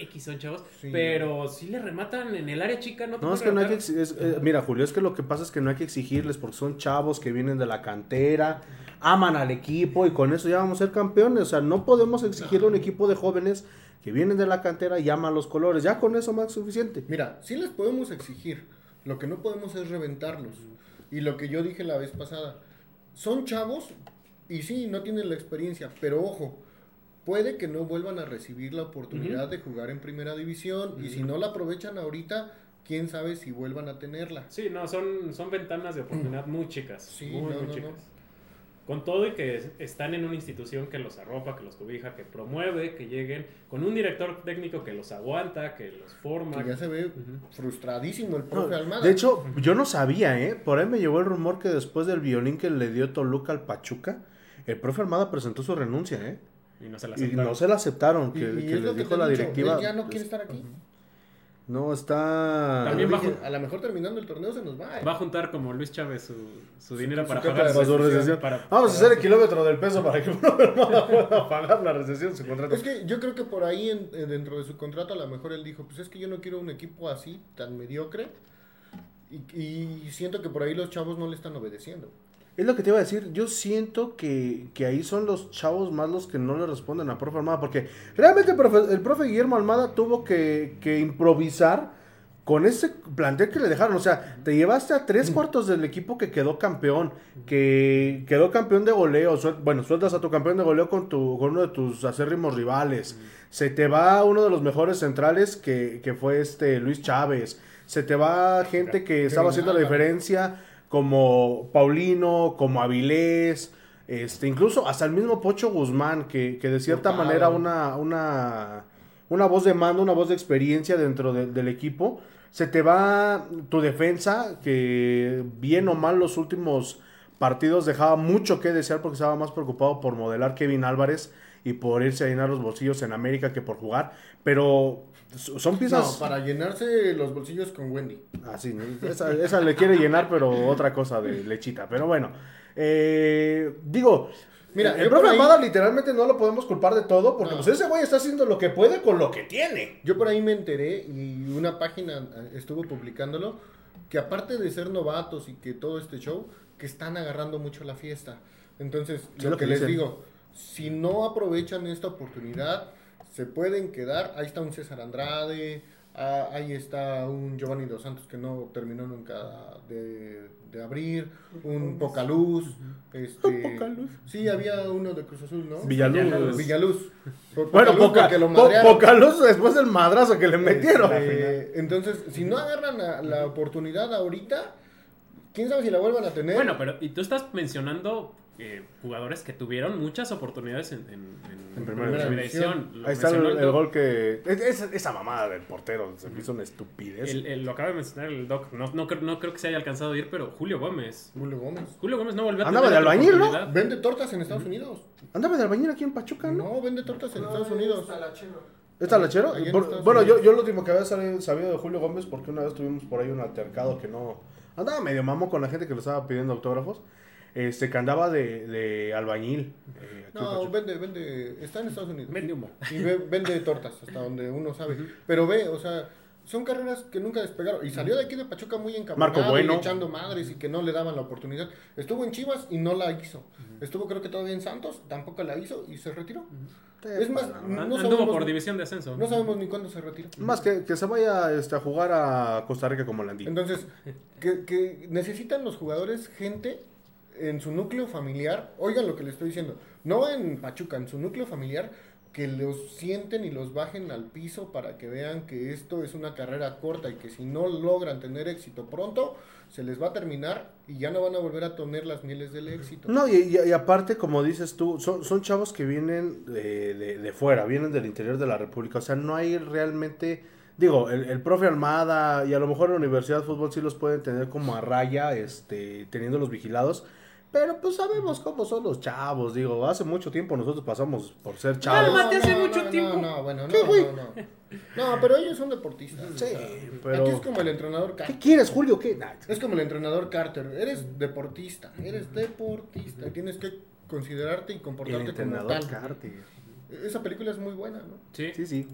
X son chavos. Sí. Pero si le rematan en el área chica, no te No, es que no hay que es- eh, mira, Julio, es que lo que pasa es que no hay que exigirles porque son chavos que vienen de la cantera, aman al equipo y con eso ya vamos a ser campeones. O sea, no podemos exigir a un equipo de jóvenes que vienen de la cantera y aman los colores. Ya con eso más suficiente. Mira, sí les podemos exigir. Lo que no podemos es reventarlos. Y lo que yo dije la vez pasada. Son chavos y sí, no tienen la experiencia. Pero ojo, puede que no vuelvan a recibir la oportunidad de jugar en primera división. Y si no la aprovechan ahorita, quién sabe si vuelvan a tenerla. Sí, no, son, son ventanas de oportunidad muy chicas. Sí, muy, no, muy no, chicas. no. Con todo y que es- están en una institución que los arropa, que los cobija, que promueve, que lleguen, con un director técnico que los aguanta, que los forma. Que ya se ve frustradísimo el No, profe Almada. de hecho, yo no sabía, ¿eh? Por ahí me llegó el rumor que después del violín que le dio Toluca al Pachuca, el profe Armada presentó su renuncia, ¿eh? Y no se la Y aceptaron. no se la aceptaron, Y- que, y que dijo la dicho, directiva. él ya no quiere estar aquí. No, está... También a lo mejor terminando el torneo se nos va. eh. Va a juntar como Luis Chávez su, su dinero su para pagar su recesión, para- Vamos a hacer el kilómetro del peso para que uno pueda pagar la recesión de su contrato. Es que yo creo que por ahí en- dentro de su contrato a lo mejor él dijo, pues es que yo no quiero un equipo así, tan mediocre. Y, y siento que por ahí los chavos no le están obedeciendo. Es lo que te iba a decir. Yo siento que, que ahí son los chavos más los que no le responden a profe Almada. Porque realmente el profe, el profe Guillermo Almada tuvo que, que improvisar con ese plantel que le dejaron. O sea, te llevaste a tres cuartos del equipo que quedó campeón. Que quedó campeón de goleo. Suel- bueno, sueltas a tu campeón de goleo con, tu, con uno de tus acérrimos rivales. Se te va uno de los mejores centrales que, que fue este Luis Chávez. Se te va gente que estaba haciendo la diferencia como Paulino, como Avilés, este, incluso hasta el mismo Pocho Guzmán, que, que de cierta manera una, una, una voz de mando, una voz de experiencia dentro de- del equipo. Se te va tu defensa, que bien o mal los últimos partidos dejaba mucho que desear porque estaba más preocupado por modelar Kevin Álvarez y por irse a llenar los bolsillos en América que por jugar. Pero son piezas... No, para llenarse los bolsillos con Wendy. Ah, sí, ¿no? esa, esa le quiere llenar, pero otra cosa de lechita. Pero bueno, eh, digo, Mira, el yo profe ahí- literalmente no lo podemos culpar de todo, porque No. pues ese güey está haciendo lo que puede con lo que tiene. Yo por ahí me enteré y una página eh, estuvo publicándolo que aparte de ser novatos y que todo este show, que están agarrando mucho la fiesta. Entonces, Sí, lo, lo que, que les digo, si no aprovechan esta oportunidad, se pueden quedar. Ahí está un César Andrade, ah, ahí está un Giovanni Dos Santos que no terminó nunca de, de abrir, un Pocaluz. Este, Pocaluz. Sí, había uno de Cruz Azul, ¿no? Villaluz. Villaluz. Por Bueno, Pocaluz Poca, porque lo Po- madrearon. Pocaluz después del madrazo que le metieron. Este, entonces, si no agarran la, la oportunidad ahorita, quién sabe si la vuelvan a tener. Bueno, pero y tú estás mencionando eh, jugadores que tuvieron muchas oportunidades en, en, En primera, primera división. Lo Ahí está el, gol que... es- es- esa mamada del portero se me hizo una estupidez. El- el- lo acaba de mencionar el doc. No, no, creo, no creo que se haya alcanzado a ir, pero Julio Gómez. Julio Gómez. Julio Gómez no volvió a Andaba tener de albañil, ¿no? Vende tortas en Estados Unidos. Andaba de albañil aquí en Pachuca, ¿no? No, vende tortas en Estados Unidos. ¿Es talachero? Por- bueno, yo, yo lo último que había sabido, sabido de Julio Gómez, porque una vez tuvimos por ahí un altercado que no... Andaba medio mamón con la gente que le estaba pidiendo autógrafos. Este, que andaba de, de albañil. eh, No, vende, vende. Está en Estados Unidos. Vende humo. Y ve- vende tortas, hasta donde uno sabe. Pero ve, o sea, son carreras que nunca despegaron. Y salió de aquí de Pachuca muy encabronado Marco Bueno. y echando madres y que no le daban la oportunidad. Estuvo en Chivas y no la hizo. Estuvo creo que todavía en Santos, tampoco la hizo y se retiró. Es más, no Anduvo sabemos, por división de ascenso. no sabemos ni cuándo se retiró. Más que, que se vaya este, a jugar a Costa Rica como Landín. Entonces, que, que necesitan los jugadores gente en su núcleo familiar, oigan lo que les estoy diciendo, no en Pachuca, en su núcleo familiar, que los sienten y los bajen al piso para que vean que esto es una carrera corta y que si no logran tener éxito pronto, se les va a terminar y ya no van a volver a tener las mieles del éxito. No, y aparte, como dices tú, son, son chavos que vienen de, de- de fuera, vienen del interior de la República. O sea, no hay realmente. Digo, el, el profe Almada y a lo mejor la Universidad de Fútbol sí los pueden tener como a raya, este, teniéndolos vigilados. Pero pues sabemos cómo son los chavos. Digo, hace mucho tiempo nosotros pasamos por ser chavos. Cálmate, hace mucho no, tiempo. No, bueno, no, ¿Qué, güey? no, no. No, pero ellos son deportistas. Sí, o sea, pero- Aquí es como el entrenador Carter. ¿Qué quieres, Julio? ¿Qué? Nah, Es como el entrenador Carter. Eres deportista, eres deportista. y Tienes que considerarte y el comportarte como entrenador tal. Carter. Esa película es muy buena, ¿no? Sí. Sí, sí.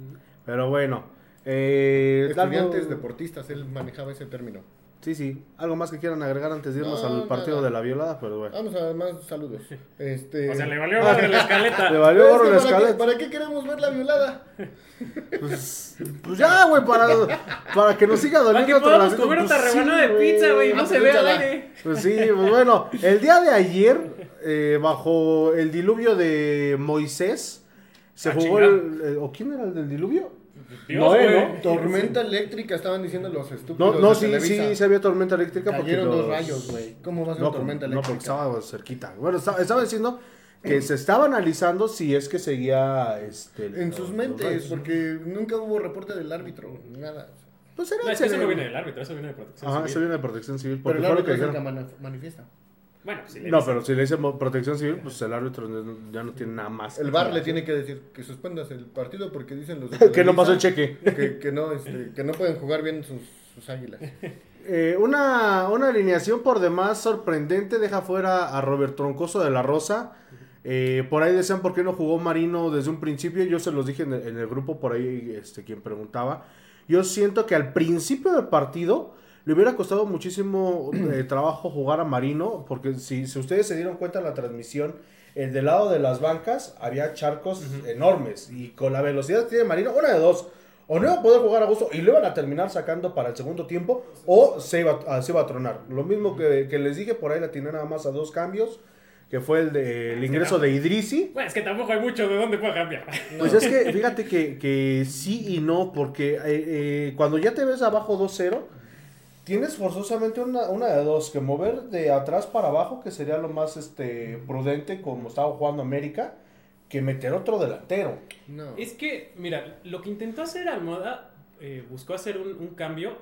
Pero bueno. Eh, Estudiantes algo- deportistas, él manejaba ese término. Sí, sí. Algo más que quieran agregar antes de irnos No, al partido nada. de la violada, pero bueno. Vamos a más saludos. Este... O sea, le valió madre la escaleta. Le valió gorro que la ¿para, qué, escaleta. para qué queremos ver la violada? Pues, pues ya, güey, para, para que nos siga Para doliendo que otro podamos comer Pues otra sí, rebanada de pizza, güey. Ah, No se pues ve al aire. Pues sí, pues bueno, el día de ayer, eh, bajo el diluvio de Moisés, se Ah, jugó el, eh, ¿O quién era el del diluvio? Dios. ¿no? Tormenta eléctrica, estaban diciendo los estúpidos. No, no de sí, Televisa. sí, se había tormenta eléctrica. porque Cayeron dos los- rayos, güey. ¿Cómo va a ser No, tormenta no, porque eléctrica? estaba cerquita. Bueno, estaba, estaba diciendo que se estaba analizando si es que seguía este, En los- sus los mentes, rayos. porque nunca hubo reporte del árbitro, nada. Pues era No, es que eso no viene del árbitro, eso viene de protección Ajá, civil. eso viene de protección civil. Pero el árbitro que es el que dijeron. mani- manifiesta. Bueno, pues si le No, dicen- pero si le dice mo- protección civil, pues el árbitro no- ya no tiene nada más. El VAR le tiene que decir que suspendas el partido porque dicen los de que no pasó el Televisa cheque. Que, que no, este, que no pueden jugar bien sus, sus águilas. Eh, una, una alineación por demás sorprendente deja fuera a Robert Troncoso de la Rosa. Eh, por ahí decían por qué no jugó Marino desde un principio. Yo se los dije en el, en el grupo, por ahí este, quien preguntaba. Yo siento que al principio del partido le hubiera costado muchísimo eh, trabajo jugar a Marino, porque si, si ustedes se dieron cuenta en la transmisión, el del lado de las bancas había charcos enormes y con la velocidad que tiene Marino, una de dos. O no iba a poder jugar a gusto y lo iban a terminar sacando para el segundo tiempo, o se iba, a- se iba a tronar. Lo mismo que, que les dije, por ahí la tiene nada más a dos cambios, que fue el, de, el ingreso de Idrisi. Bueno, es que tampoco hay mucho de dónde puede cambiar. Pues es que fíjate que, que sí y no, porque eh, eh, cuando ya te ves abajo 2-0, tienes forzosamente una, una de dos, que mover de atrás para abajo, que sería lo más este, prudente como estaba jugando América, que meter otro delantero. No. Es que, mira, lo que intentó hacer Almohada, eh, buscó hacer un, un cambio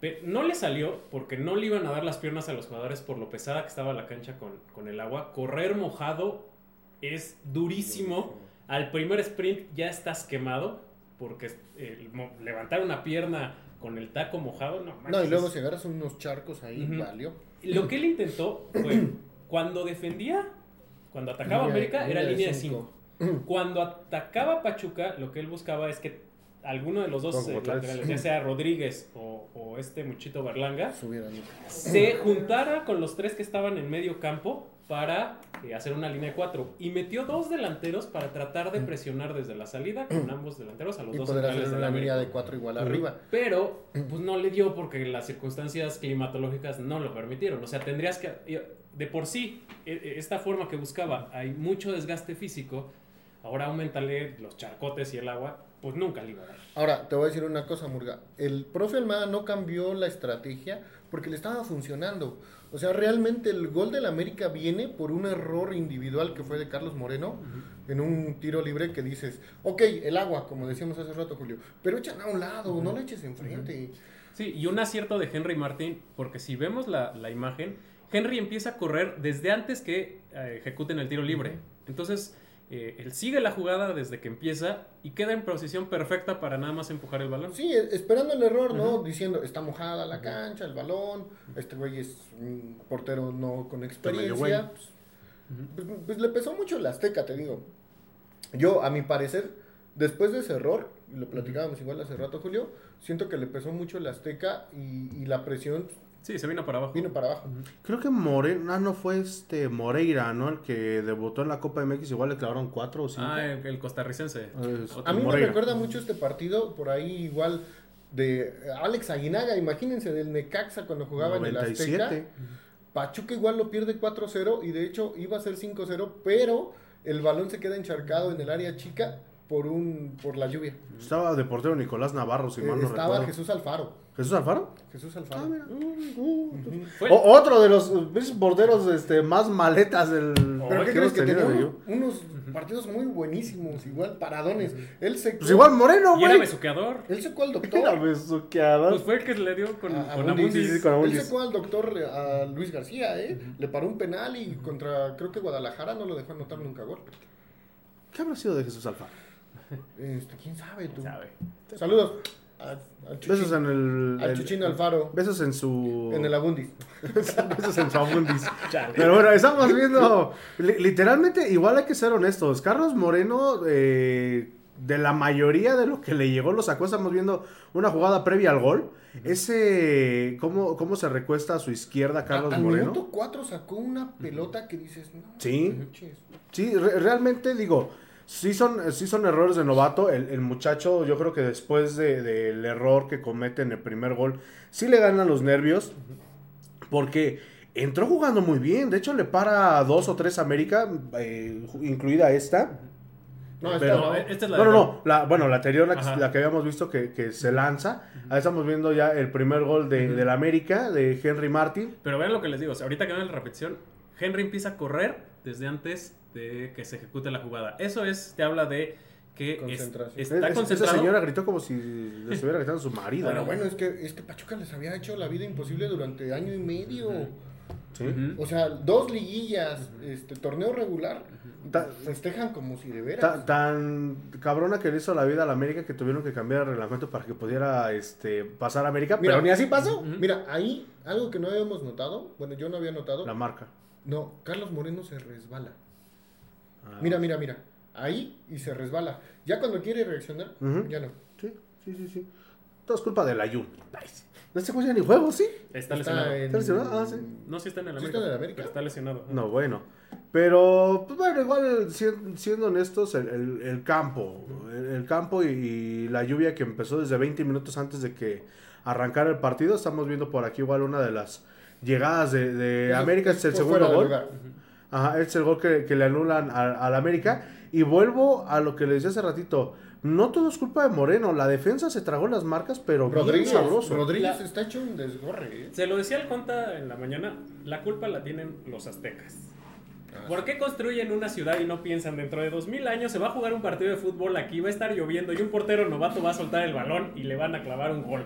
Pe- No le salió porque no le iban a dar las piernas a los jugadores por lo pesada que estaba la cancha con, con el agua. Correr mojado es durísimo. Al primer sprint ya estás quemado porque mo- levantar una pierna con el taco mojado, no No, manches, y luego si agarras unos charcos ahí, valió. Lo que él intentó fue, cuando defendía, cuando atacaba Línea- América, era línea de línea de cinco. 5. Cuando atacaba Pachuca, lo que él buscaba es que alguno de los dos eh, laterales, ya sea Rodríguez o, o este muchito Berlanga, Subieran. se juntara con los tres que estaban en medio campo para eh, hacer una línea de cuatro. Y metió dos delanteros para tratar de presionar desde la salida con ambos delanteros a los Y dos poder hacer de la una línea de cuatro igual arriba. Pero, pues no le dio porque las circunstancias climatológicas no lo permitieron. O sea, tendrías que. De por sí, e- e- esta forma que buscaba, hay mucho desgaste físico. Ahora aumentale los charcotes y el agua, pues nunca le iba a dar. Ahora, te voy a decir una cosa, Murga. El profe Almada no cambió la estrategia porque le estaba funcionando. O sea, realmente el gol del América viene por un error individual que fue de Carlos Moreno en un tiro libre que dices, ok, el agua, como decíamos hace rato, Julio, pero echan a un lado, no le eches enfrente. Sí, y un acierto de Henry Martín, porque si vemos la, la imagen, Henry empieza a correr desde antes que eh, ejecuten el tiro libre. Entonces, eh, él sigue la jugada desde que empieza y queda en posición perfecta para nada más empujar el balón. Sí, e- esperando el error, ¿no? Diciendo, está mojada la cancha, el balón, este güey es un portero no con experiencia. Pues, pues- pues le pesó mucho el Azteca, te digo. Yo, a mi parecer, después de ese error, y lo platicábamos igual hace rato, Julio, siento que le pesó mucho el Azteca y, y la presión Sí, se vino para abajo. vino para abajo. Creo que Moreira, ah, no fue este Moreira, ¿no? El que debutó en la Copa MX, igual le clavaron cuatro o cinco. Ah, el, el costarricense. Es- Otro. A mí Moreira. me recuerda mucho este partido, por ahí igual, de Alex Aguinaga, imagínense, del Necaxa cuando jugaba en el Azteca. 97. Pachuca igual lo pierde 4-0 y de hecho iba a ser 5-0, pero el balón se queda encharcado en el área chica por un por la lluvia. Estaba de portero Nicolás Navarro, si Eh, mal no estaba recuerdo. Jesús Alfaro. ¿Jesús Alfaro? Jesús Alfaro. Ah, mira. Fue- O- otro de los porteros este, más maletas del. Pero ¿qué crees que tenía uno- unos partidos muy buenísimos, igual paradones. Él secó, Pues igual Moreno, y era güey. besuqueador. él secó al Era doctor. besuqueador. Pues fue el que le dio con, a- a con Abundis. Abundis. Sí, sí, con Él secó al doctor a Luis García, ¿eh? Le paró un penal y contra, creo que Guadalajara no lo dejó anotar nunca gol. ¿Qué habrá sido de Jesús Alfaro? Este, ¿Quién sabe tú? ¿Sabe? Saludos a, Chuchín, Besos en el. al el- Chuchín Alfaro. Besos en su. En el Abundis. Besos en su Abundis. Chale. Pero bueno, estamos viendo. li- literalmente, igual hay que ser honestos. Carlos Moreno, eh, de la mayoría de lo que le llegó, lo sacó. Estamos viendo una jugada previa al gol. Ese. ¿Cómo, cómo se recuesta a su izquierda Carlos al Moreno? minuto 4 sacó una pelota que dices, no. Sí. manches. Sí, re- realmente digo, sí son, sí son errores de novato. El, el muchacho, yo creo que después de- del error que comete en el primer gol, sí le ganan los nervios. Porque entró jugando muy bien. De hecho, le para a dos o tres América, eh, incluida esta. No, esta Pero- no. Esta es la No, no, de- no. La, bueno, la anterior, la que, Ajá. la que habíamos visto que, que se lanza. Ahí estamos viendo ya el primer gol de, del América, de Henry Martin. Pero vean lo que les digo. o sea, ahorita que vean la repetición, Henry empieza a correr desde antes de que se ejecute la jugada. Eso es, te habla de que es- Concentración. está Es- esa señora gritó como si le estuviera gritando a su marido. Bueno, ¿no? bueno, es que, es que Pachuca les había hecho la vida imposible durante año y medio. Sí. O sea, dos liguillas, este torneo regular, festejan como si de veras. Ta- tan cabrona que le hizo la vida a la América que tuvieron que cambiar el reglamento para que pudiera este, pasar a América, Mira, pero ni así pasó. Mira, ahí algo que no habíamos notado, bueno, yo no había notado, La marca. no, Carlos Moreno se resbala. Ah. Mira, mira, mira, ahí y se resbala. Ya cuando quiere reaccionar, ya no. Sí, sí, sí, sí. Todo es culpa del Ayun. Nice. No se juega ni juego, ¿sí? Está Está lesionado. en- ¿Está lesionado? Ah, sí. No, sí está en el ¿Sí América. está en el América? Está lesionado. No, bueno. Pero, pues bueno, igual si- siendo honestos, el, el- el campo, el, el campo y, y la lluvia que empezó desde 20 minutos antes de que arrancara el partido, estamos viendo por aquí igual una de las llegadas de, de América, es el segundo gol. Ajá, es el gol que, que le anulan al al América. Y vuelvo a lo que le decía hace ratito. No todo es culpa de Moreno. La defensa se tragó las marcas, pero bien Rodríguez, sabroso. Rodríguez La- está hecho un desgorre. ¿eh? Se lo decía el Conta en la mañana, la culpa la tienen los aztecas. ¿Por qué construyen una ciudad y no piensan dentro de 2000 años se va a jugar un partido de fútbol aquí, va a estar lloviendo y un portero novato va a soltar el balón y le van a clavar un gol?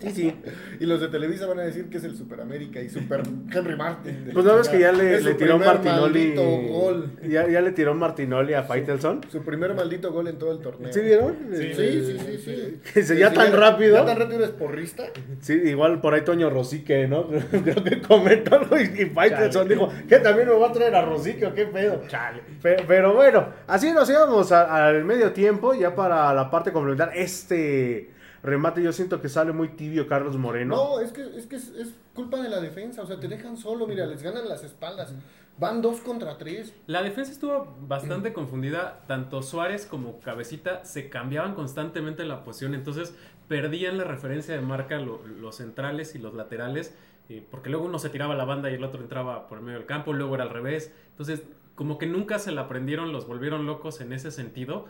Sí, sí. Y los de Televisa van a decir que es el Super América y Super Henry Martin. Pues no ves que ya le, tiró Martinoli. gol. Ya, ya le tiró Martinoli a Faitelson. Su primer maldito gol en todo el torneo. ¿Sí vieron? Sí, sí, sí, sí. Que se- ya Sí, tan rápido. Ya tan rápido es porrista. Sí, igual por ahí Toño Rosique, ¿no? Creo que comentó algo y, y Faitelson dijo que también me va a traer a Rosique o qué pedo. Chale. Pe- Pero, bueno, así nos íbamos al medio tiempo, ya para la parte complementar. Este remate yo siento que sale muy tibio Carlos Moreno. No, es que, es, que es, es culpa de la defensa. O sea, te dejan solo. Mira, les ganan las espaldas. Van dos contra tres. La defensa estuvo bastante confundida. Tanto Suárez como Cabecita se cambiaban constantemente la posición. Entonces perdían la referencia de marca lo- los centrales y los laterales. eh, porque luego uno se tiraba a la banda y el otro entraba por el medio del campo. Luego era al revés. Entonces como que nunca se la aprendieron. Los volvieron locos en ese sentido.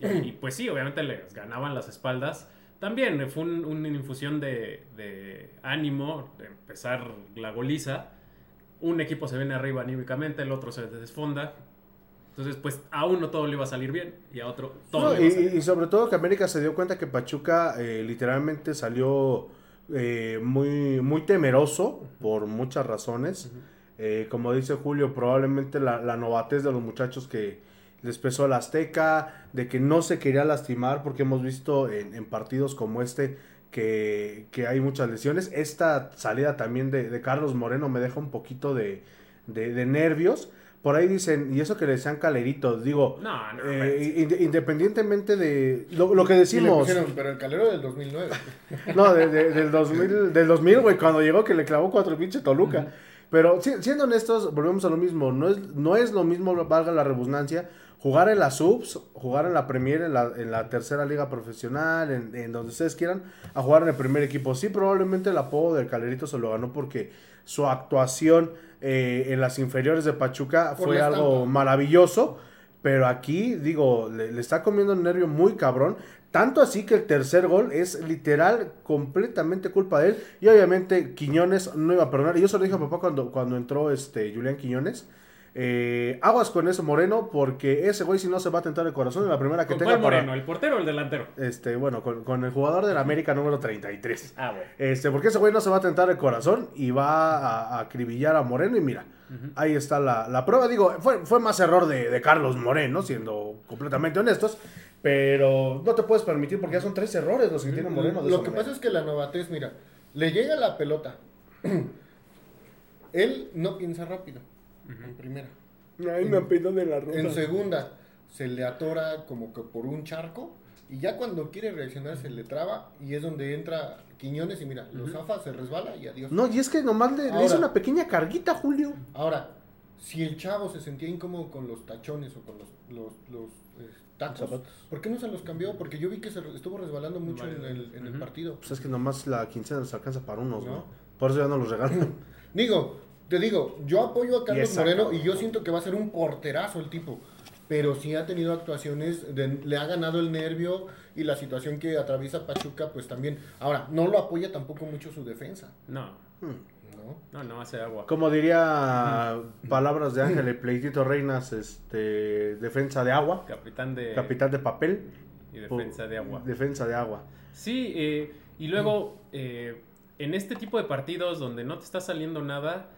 Y, y, pues sí, obviamente les ganaban las espaldas. También eh, fue un- una infusión de, de ánimo de empezar la goliza. Un equipo se viene arriba anímicamente, el otro se desfonda. Entonces, pues a uno todo le iba a salir bien y a otro todo No, le iba a y, salir y sobre todo que América se dio cuenta que Pachuca eh, literalmente salió eh, muy, muy temeroso por muchas razones. Eh, como dice Julio, probablemente la, la novatez de los muchachos que les pesó el Azteca, de que no se quería lastimar, porque hemos visto en, en partidos como este que, que hay muchas lesiones. Esta salida también de, de Carlos Moreno me deja un poquito de, de- de nervios. Por ahí dicen, y eso que le decían caleritos, digo, No, no, eh, inde- independientemente de lo, lo que Sí, decimos, pusieron, pero el calero del 2009. no, de- de- del 2000, del 2000, güey, cuando llegó que le clavó cuatro pinche Toluca. Pero si- siendo honestos, volvemos a lo mismo. No es, no es lo mismo, valga la redundancia, jugar en las subs, jugar en la Premier, en la, en la tercera liga profesional, en, en donde ustedes quieran, a jugar en el primer equipo. Sí, probablemente el apodo del Calerito se lo ganó porque su actuación eh, en las inferiores de Pachuca Por fue algo maravilloso. Pero aquí, digo, le, le está comiendo el nervio muy cabrón. Tanto así que el tercer gol es literal completamente culpa de él. Y obviamente Quiñones no iba a perdonar. Y yo se lo dije a papá cuando, cuando entró este Julián Quiñones. Eh, aguas con eso, Moreno, porque ese güey si no se va a tentar el corazón en la primera que ¿Con tenga cuál para- Moreno? ¿El portero o el delantero? Este, bueno, con, con el jugador del América número 33. Ah, bueno. Este, porque ese güey no se va a tentar el corazón y va a, a acribillar a Moreno. Y mira, ahí está la, la prueba. Digo, fue, fue más error de, de Carlos Moreno, siendo completamente honestos. Pero no te puedes permitir porque ya son tres errores los que tiene Moreno. de Lo que manera. pasa es que la novatez, mira, le llega la pelota. Él no piensa rápido. En primera. Ay, me pido de la En segunda, se le atora como que por un charco. Y ya cuando quiere reaccionar se le traba. Y es donde entra Quiñones y mira, lo zafa, se resbala y adiós. No, y es que nomás le, hizo una pequeña carguita, Julio. Ahora, si el chavo se sentía incómodo con los tachones o con los, los, los, eh, tacos, Zapatos. ¿por qué no se los cambió? Porque yo vi que se estuvo resbalando mucho en el, en el partido. Pues es que nomás la quincena nos alcanza para unos, No. ¿no? Por eso ya no los regalan. Digo, te digo, yo apoyo a Carlos Moreno y yo siento que va a ser un porterazo el tipo. Pero sí ha tenido actuaciones, de- le ha ganado el nervio y la situación que atraviesa Pachuca, pues también. Ahora, no lo apoya tampoco mucho su defensa, No, ¿no? no, no hace agua. Como diría palabras de Ángel y Pleitito Reinas, este, defensa de agua, Capitán de... capitán de papel, Y defensa de agua. defensa de agua. Sí, eh, y luego eh, en este tipo de partidos donde no te está saliendo nada,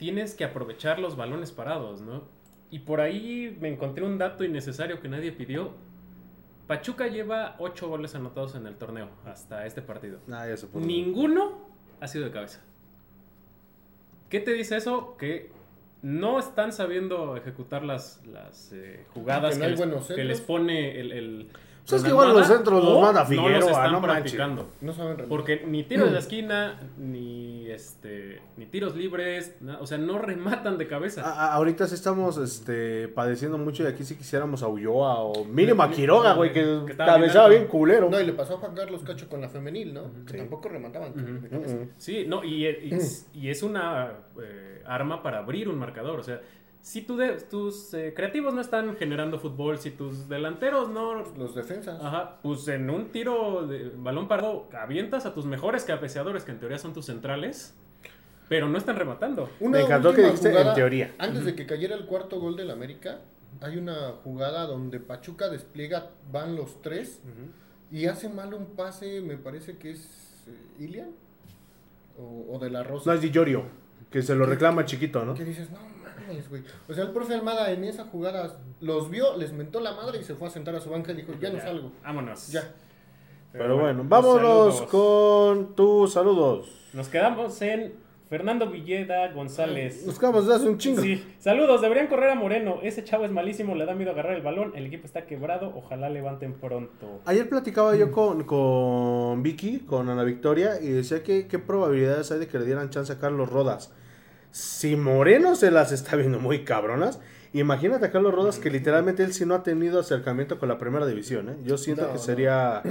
tienes que aprovechar los balones parados, ¿no? Y por ahí me encontré un dato innecesario que nadie pidió. Pachuca lleva 8 goles anotados en el torneo hasta este partido. Ah, ya. Ninguno ha sido de cabeza. ¿Qué te dice eso? Que no están sabiendo ejecutar las, las eh, jugadas Que no que, hay les, que pone el... el Pues es que igual los centros los manda no Figueroa, los están no practicando. No saben rematar. Porque ni tiros de esquina, ni este, ni tiros libres, na- o sea, no rematan de cabeza. A- ahorita sí estamos este, padeciendo mucho y aquí sí quisiéramos a Ulloa o mínimo a Quiroga, güey, que, Que estaba bien cabezaba alto. bien culero. No, y le pasó a Juan Carlos Cacho con la femenil, ¿no? Que Sí. tampoco remataban. De cabeza. Sí, no, y, y- y es una eh, arma para abrir un marcador. O sea, si tu de- tus eh, creativos no están generando fútbol, si tus delanteros no. Los defensas. Ajá, pues en un tiro de balón parado avientas a tus mejores cabeceadores, que en teoría son tus centrales, pero no están rematando. Una Me encantó que dijiste en teoría. Antes de que cayera el cuarto gol del América, hay una jugada donde Pachuca despliega, van los tres y hace mal un pase, me parece que es eh, Ilian o, o de la Rosa. No es Di Llorio, que se lo reclama chiquito, ¿no? Que dices, no mames, güey. O sea, el profe Almada en esa jugada los vio, les mentó la madre y se fue a sentar a su banca y dijo, ya no salgo. Vámonos. Ya. Pero bueno, vámonos saludos. con tus saludos. Nos quedamos en Fernando Villeda González. Nos quedamos de hace un chingo. Sí, saludos, deberían correr a Moreno. Ese chavo es malísimo, le da miedo agarrar el balón. El equipo está quebrado, ojalá levanten pronto. Ayer platicaba yo con, con Vicky, con Ana Victoria, y decía que qué probabilidades hay de que le dieran chance a Carlos Rodas. Si Moreno se las está viendo muy cabronas, imagínate a Carlos Rodas que literalmente él sí no ha tenido acercamiento con la primera división. ¿eh? Yo siento No, que no. sería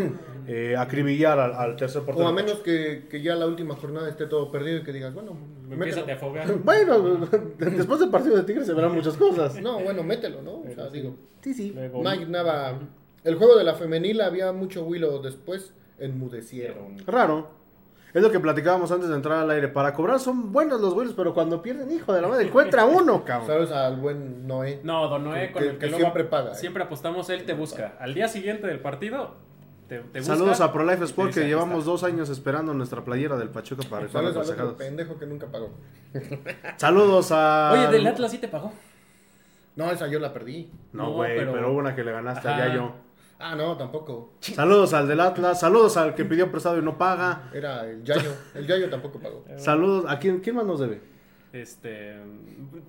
eh, acribillar al, al tercer portero. O a menos que, que ya la última jornada esté todo perdido y que digas, bueno, Empieza a afogar. Bueno, después del partido de Tigres se verán muchas cosas. No, bueno, mételo, ¿no? O sea, digo, Sí, sí. Luego, Mike Nava, el juego de la femenil había mucho Willow después, enmudecieron. Raro. Es lo que platicábamos antes de entrar al aire. Para cobrar son buenos los güeyes, pero cuando pierden, hijo de la madre, encuentra uno, cabrón. ¿Sabes al buen Noé? No, Don Noé, Que- con que- el que, que luego siempre paga, ¿eh? Siempre apostamos, él te busca. Al día siguiente del partido, te, te busca. Saludos a ProLife Sport dice, que "Aquí llevamos está". dos años esperando nuestra playera del Pachuca para rifar ¿Sabes los pendejo que nunca pagó? Saludos a. Oye, del Atlas sí te pagó. No, esa yo la perdí. No, No, güey, pero... pero- hubo una que le ganaste Ajá. allá yo. Ah, no, tampoco. Saludos al del Atlas. Saludos al que pidió prestado y no paga. Era el Yayo. El Yayo tampoco pagó. Saludos. ¿A quién, quién más nos debe? Este.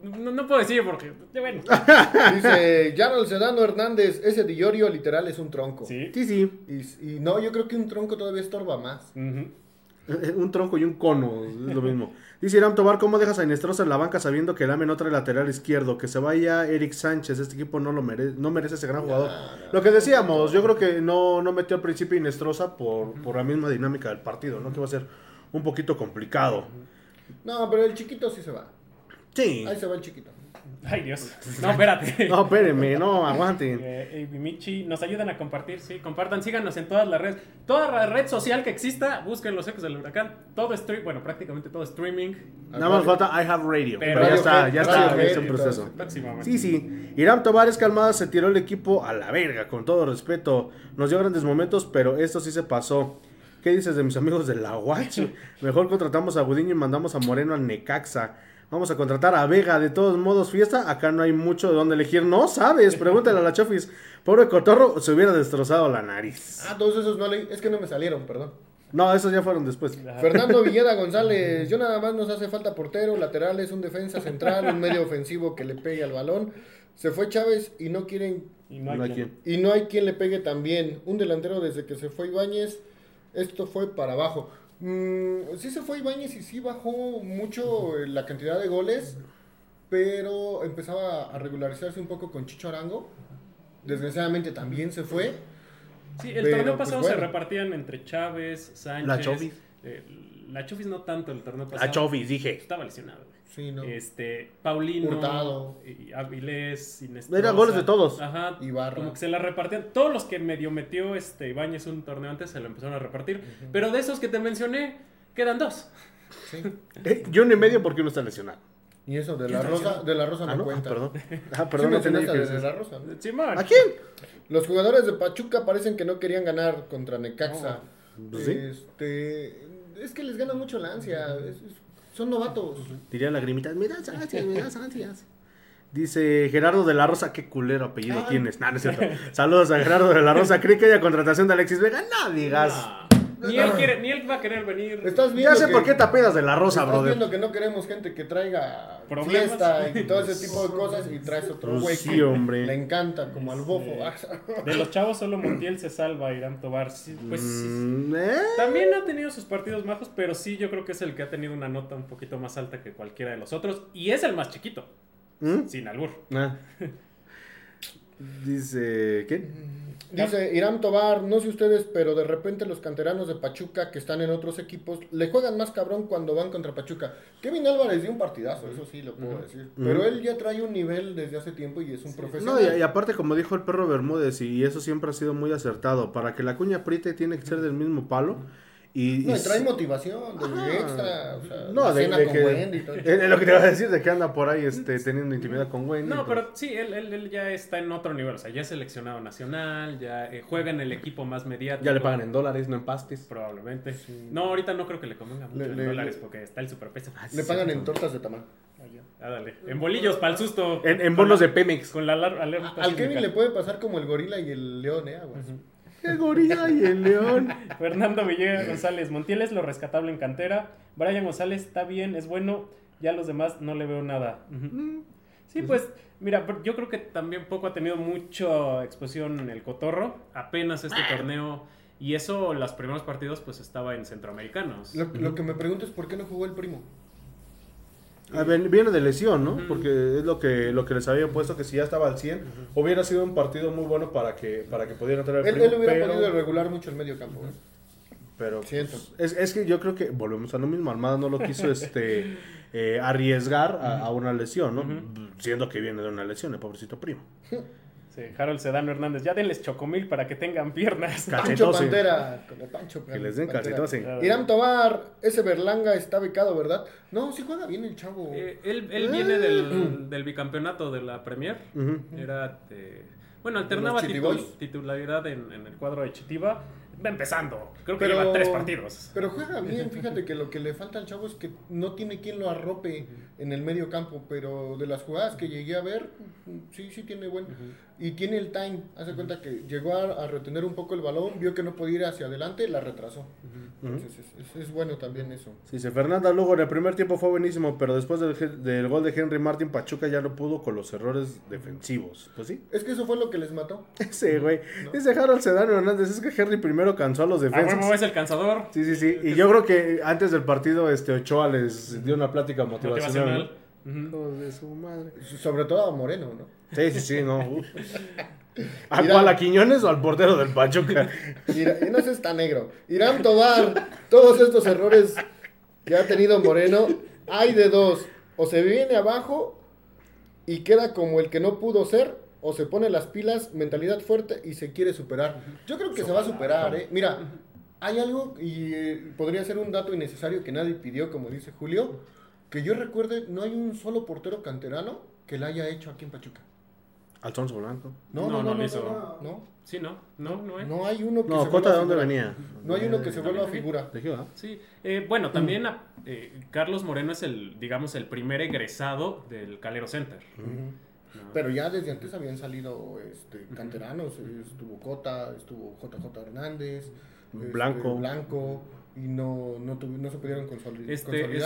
No, no puedo decir porque. Bueno. Dice Yarol Sedano Hernández, ese Dillorio literal es un tronco. Sí. Sí, sí. Y, y no, yo creo que un tronco todavía estorba más. Eh, Un tronco y un cono, es lo mismo. Dice Irán Tobar, ¿cómo dejas a Inestrosa en la banca sabiendo que el AME no trae lateral izquierdo? Que se vaya Eric Sánchez, este equipo no lo merece, no merece ese gran jugador. Lo que decíamos, yo creo que no, no metió al principio Inestrosa por, por la misma dinámica del partido, ¿no? Que va a ser un poquito complicado. No, pero el chiquito sí se va. Sí. Ahí se va el chiquito. Ay, Dios. No, espérate. No, espérenme, no, aguanten. Eh, eh, Michi, nos ayudan a compartir, sí, compartan, síganos en todas las redes. Toda la red social que exista, busquen los ecos del huracán. Todo stream, bueno, prácticamente todo streaming. Nada más falta I Have Radio. Pero Pero ya está, ya está, ya está en proceso. Sí, sí. Irán Tobares Calmada se tiró el equipo a la verga, con todo respeto. Nos dio grandes momentos, pero esto sí se pasó. ¿Qué dices de mis amigos de la Guachi? Mejor contratamos a Gudiño y mandamos a Moreno al Necaxa. Vamos a contratar a Vega. De todos modos, fiesta. Acá no hay mucho de dónde elegir. No sabes. Pregúntale a la Chofis. Pobre Cotorro, se hubiera destrozado la nariz. Ah, todos esos no leí. Es que no me salieron, perdón. No, esos ya fueron después. Fernando Villeda González, yo nada más nos hace falta portero, laterales, un defensa central, un medio ofensivo que le pegue al balón. Se fue Chávez y no quieren Y no hay, No hay quien. quien. y no hay quien le pegue también. Un delantero desde que se fue Ibáñez, esto fue para abajo. Mm, sí se fue Ibáñez y sí bajó mucho eh, la cantidad de goles, pero empezaba a regularizarse un poco con Chicho Arango. Desgraciadamente también se fue. Sí, el Pero, torneo pues, pasado se repartían entre Chávez, Sánchez. Eh, la Chofis no tanto el torneo pasado. La Chofis, dije. Estaba lesionado. güey. Sí, ¿no? Este, Paulino, Hurtado. y Avilés, Inestrosa. Eran goles de todos. Ajá. Ibarra. Como que se la repartían. Todos los que medio metió este Ibáñez un torneo antes se lo empezaron a repartir. Pero de esos que te mencioné, quedan dos. Sí. Eh, yo ni medio porque uno está lesionado. Y eso de la Rosa, de la Rosa Ah, no, no, ah, cuenta. perdón. Ah, Sí perdón, no mencionaste que de, de la Rosa. ¿no? Simón. ¿A quién? Los jugadores de Pachuca parecen que no querían ganar contra Necaxa. Pues sí. Este, es que les gana mucho la ansia. es- son novatos. Diría lagrimitas, me das ansias, me das ansias. Dice Gerardo de la Rosa, qué culero apellido Ay. tienes. Nah, no es cierto. Saludos a Gerardo de la Rosa. ¿Cree que haya contratación de Alexis Vega? No digas. No. Ni él, quiere, ni él va a querer venir. Estás viendo Ya sé que- por qué te apedas de la Rosa, Estás brother. viendo que no queremos gente que traiga Problemas. fiesta y todo ese tipo de cosas y traes otro Pues güey sí, hombre. le encanta, como al bofo. De los chavos solo Montiel se salva, Irán Tobar. Sí, pues sí. Mm, ¿eh? También ha tenido sus partidos bajos, pero sí yo creo que es el que ha tenido una nota un poquito más alta que cualquiera de los otros. Y es el más chiquito, ¿Mm? sin albur. Ah. Dice, ¿qué? Dice Irán Tobar, no sé ustedes, pero de repente los canteranos de Pachuca que están en otros equipos le juegan más cabrón cuando van contra Pachuca. Kevin Álvarez dio un partidazo, eso sí lo puedo decir. Pero él ya trae un nivel desde hace tiempo y es un No, profesional. y, y aparte, como dijo el perro Bermúdez, y eso siempre ha sido muy acertado, para que la cuña apriete tiene que ser del mismo palo. Y, No, y trae motivación de extra. O sea, No, de, cena de con que. Wendy y todo. es es lo que te iba a decir, de que anda por ahí este, teniendo intimidad con Wendy. No, pero sí, él, él- él ya está en otro nivel. O sea, ya es seleccionado nacional, ya eh, juega en el equipo más mediático. Ya le pagan en dólares, no en pastis. Probablemente. No, ahorita no creo que le convenga mucho Le- en le- dólares porque está el superpeso. Le pagan en tortas de tamal. Ah, dale. En bolillos, para el susto. En, en bonos la- de Pemex. Con la alerta Al. Kevin le puede pasar como el gorila y el león, ¿eh? Aguas. El gorila y el león. Fernando Villegas González. Montiel es lo rescatable en cantera. Brian González está bien, es bueno. Ya los demás no le veo nada. Ujú. Sí, pues, mira, pero yo creo que también poco ha tenido mucha exposición en el cotorro. Apenas este torneo. Y eso, los primeros partidos, pues estaba en centroamericanos. Lo, lo que me pregunto es por qué no jugó el primo. Viene de lesión, ¿no? Porque es lo que, lo que les había puesto, que si ya estaba al 100, hubiera sido un partido muy bueno para que, para que pudiera entrar el Él, primo, él hubiera pero, podido regular mucho el medio campo. ¿eh? pero Siento. es, es que yo creo que volvemos a lo mismo, Armada no lo quiso este eh, arriesgar a, a una lesión, ¿no? Siendo que viene de una lesión, el pobrecito primo. Sí, Harold Sedano Hernández. Ya denles chocomil para que tengan piernas. Pancho. Pantera. Con el Pancho Que les den cachetose. Irán Tobar, ese Berlanga está becado, ¿verdad? No, sí juega bien el chavo. Eh, él él viene del, del bicampeonato de la Premier. Era. eh, bueno, alternaba titularidad en, en el cuadro de Chitiba. Va empezando. Creo que Pero- lleva tres partidos. Pero juega bien, fíjate que lo que le falta al chavo es que no tiene quien lo arrope en el medio campo, pero de las jugadas que llegué a ver, sí, sí tiene buen... Y tiene el time, hace cuenta que llegó a, a retener un poco el balón, vio que no podía ir hacia adelante, la retrasó. Entonces es, es- es bueno también eso. Sí, Dice Fernanda Lugo, en el primer tiempo fue buenísimo, pero después del, del gol de Henry Martin, Pachuca ya no pudo con los errores defensivos. Pues sí, Es que eso fue lo que les mató. ese güey. Dice Harold Sedano Hernández, es que Henry primero cansó a los A defensas. huevo es el cansador. Sí, sí, sí. Y yo creo que antes del partido, este Ochoa les dio una plática motivacional. Motivacional. Hijos de su madre. Sobre todo a Moreno, ¿no? Sí, sí, sí, no. uf. ¿A Mira. cuál? ¿A Quiñones o al portero del Pachuca? No seas tan negro. Irán Tobar, todos estos errores que ha tenido Moreno, hay de dos. O se viene abajo y queda como el que no pudo ser, o se pone las pilas, mentalidad fuerte y se quiere superar. Yo creo que se va a superar, ¿eh? Mira, hay algo, y eh, podría ser un dato innecesario que nadie pidió, como dice Julio, que yo recuerde, no hay un solo portero canterano que la haya hecho aquí en Pachuca. Alfonso Blanco. No, No, no, no, no no. Sí, no. No, no hay. No hay uno que No, se Cota, vuelva ¿de dónde figura. venía? No hay uno que se vuelva figura. ¿De qué va? Sí, eh, bueno, también a- eh, Carlos Moreno es el, digamos, el primer egresado del Calero Center. ¿no? Pero ya desde antes habían salido este, canteranos. Estuvo Cota, estuvo JJ Hernández, este, Blanco. Y no, no, tuvi- no se pudieron Este, consolidar.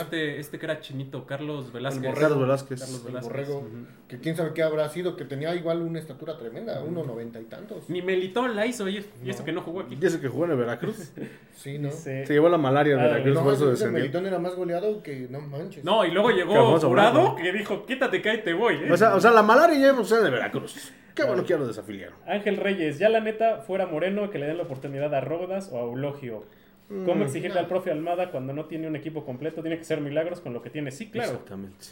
este, este que era chinito, Carlos Velázquez. Borrego. Carlos Velázquez. Carlos El borrego, que quién sabe qué habrá sido, que tenía igual una estatura tremenda, uno noventa y tantos. Ni Melitón la hizo y, y eso No. que no jugó aquí. ¿Y ese que jugó en el Veracruz? Sí, ¿no? Se llevó la malaria en Ah, Veracruz, No, por eso ese descendió. Melitón era más goleado que no manches. No, y luego llegó Jurado que dijo, quítate que ahí te voy. ¿eh?". O sea, o sea, la malaria ya hemos en el Veracruz. Qué bueno que ya lo desafiliaron. Ángel Reyes, ya la neta, fuera Moreno, que le den la oportunidad a Rodas o a Eulogio. ¿Cómo Mm, exigirle al profe Almada cuando no tiene un equipo completo? Tiene que ser milagros con lo que tiene. Sí, claro. Exactamente.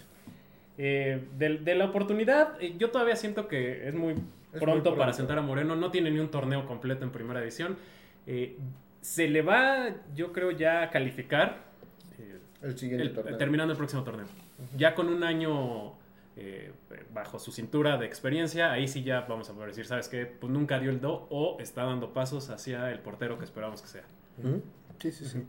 Eh, de, de la oportunidad, eh, yo todavía siento que es muy muy pronto, para sentar a Moreno. No tiene ni un torneo completo en primera división. Eh, se le va, yo creo, ya a calificar eh, El siguiente el- torneo. terminando el próximo torneo. Ya con un año eh, bajo su cintura de experiencia, ahí sí ya vamos a poder decir, ¿sabes qué? Pues nunca dio el do o está dando pasos hacia el portero que esperamos que sea. Sí, sí, sí.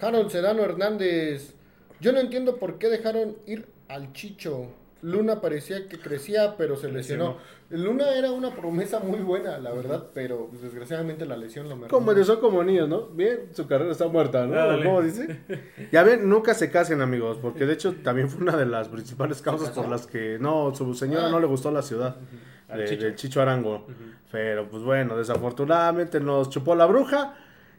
Harold Sedano Hernández. Yo no entiendo por qué dejaron ir al Chicho. Luna parecía que crecía, pero se lesionó. Luna era una promesa muy buena, la verdad, pero pues, desgraciadamente la lesión lo mermó. Como de son como niños, ¿no? Bien, su carrera está muerta, ¿no? ¿Cómo dice? Ya ven, nunca se casen, amigos, porque de hecho también fue una de las principales causas por las que no, su señora Ah. no le gustó la ciudad Al de- Chicho. del Chicho Arango. Pero pues bueno, desafortunadamente nos chupó la bruja.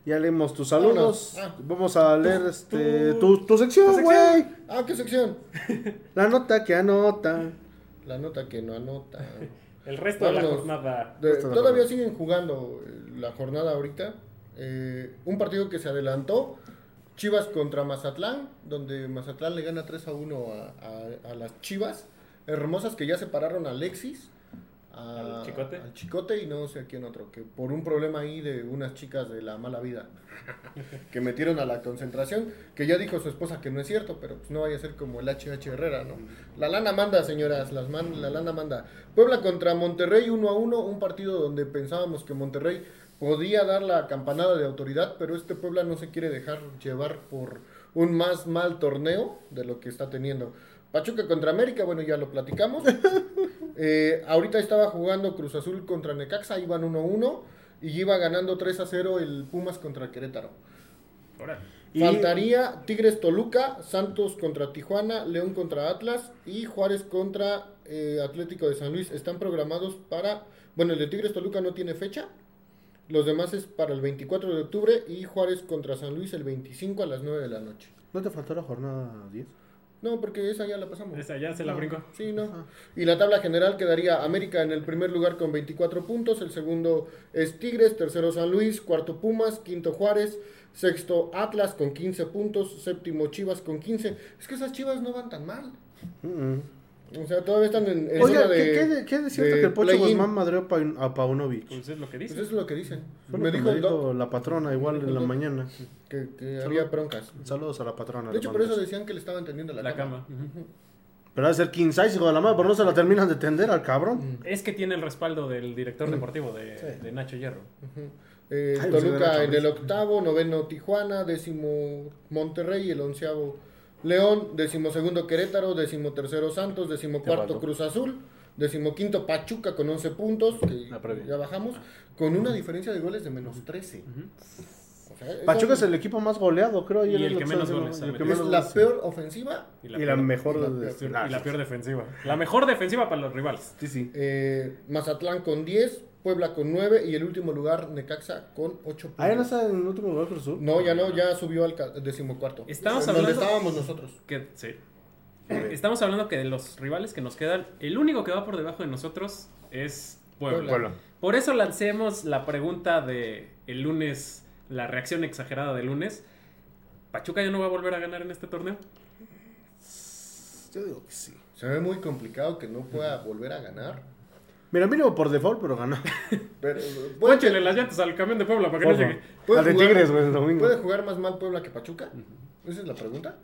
Ya leímos tus saludos. Vámonos. Ah. Vamos a leer este tu- tu, tu sección, güey. Ah, ¿qué sección? La nota que anota. La nota que no anota. El resto de la jornada. De- todavía siguen jugando eh, la jornada ahorita. Eh, un partido que se adelantó. Chivas contra Mazatlán, donde Mazatlán le gana 3 a 1 a, a- a las Chivas. Hermosas que ya separaron a Alexis, a- ¿Al Chicote? al Chicote y no sé a quién otro, que por un problema ahí de unas chicas de la mala vida que metieron a la concentración, que ya dijo su esposa que no es cierto, pero pues no vaya a ser como el HH Herrera, ¿no? La lana manda, señoras, las man- la lana manda. Puebla contra Monterrey 1 a 1, un partido donde pensábamos que Monterrey podía dar la campanada de autoridad, pero este Puebla no se quiere dejar llevar por un más mal torneo de lo que está teniendo. Pachuca contra América, bueno, ya lo platicamos. Eh, ahorita estaba jugando Cruz Azul contra Necaxa, iban 1-1 y iba ganando 3 a 0 el Pumas contra Querétaro. Y- Faltaría Tigres Toluca, Santos contra Tijuana, León contra Atlas y Juárez contra eh, Atlético de San Luis. Están programados para, bueno, el de Tigres Toluca no tiene fecha. Los demás es para el 24 de octubre y Juárez contra San Luis el 25 a las 9 de la noche. ¿No te faltó la jornada 10? No, porque esa ya la pasamos. Esa ya se la No, brincó. Sí, no. Y la tabla general quedaría América en el primer lugar con 24 puntos, el segundo es Tigres, tercero San Luis, cuarto Pumas, quinto Juárez, sexto Atlas con 15 puntos, séptimo Chivas con 15. Es que esas Chivas no van tan mal. Mm. O sea, todavía están en, en Oiga, ¿qué, de... qué, de- qué de cierto de que el Pocho. Guzmán madreó a Pa- a Paunovic? Pues es lo que Pues dice. eso es lo que dicen. Me dijo me la patrona igual en la mañana. que, que había broncas. Saludos a la patrona. De hecho, por eso decían que le estaban tendiendo la, La cama. Pero ha de ser 15 hijo de la madre, pero no se la terminan de tender al cabrón. Es que tiene el respaldo del director deportivo de, Sí. de Nacho Hierro. Eh, Ay, pues, Toluca en el octavo, noveno Tijuana, décimo Monterrey, el onceavo León, décimo segundo Querétaro, décimo tercero Santos, décimo cuarto pasó? Cruz Azul, décimo quinto Pachuca con 11 puntos, que ya bajamos, con una diferencia de goles de menos 13. Ujú. O sea, Pachuca es el equipo más goleado, creo. Y el que menos goles el que es menos la goles. peor ofensiva. Y Y la peor- mejor y la de- peor- y la peor defensiva. La mejor defensiva para los rivales. Sí, sí. eh, Mazatlán con 10, Puebla con 9 y el último lugar Necaxa con 8 puntos. Ah, ya no está en el último lugar Cruz Azul. No, ya no, ya subió al decimocuarto. Estamos Donde hablando- estábamos nosotros. Que, sí. Estamos hablando que de los rivales que nos quedan, el único que va por debajo de nosotros es Puebla. Puebla. Por eso lancemos la pregunta de el lunes, la reacción exagerada del lunes. ¿Pachuca ya no va a volver a ganar en este torneo? Yo digo que sí. Se ve muy complicado que no pueda volver a ganar. Mira, mínimo por default, pero ganó. Pero eh, las llantas al camión de Puebla para que no llegue. puede Al de jugar- Tigres, güey, el domingo. ¿Puede jugar más mal Puebla que Pachuca? Esa es la pregunta.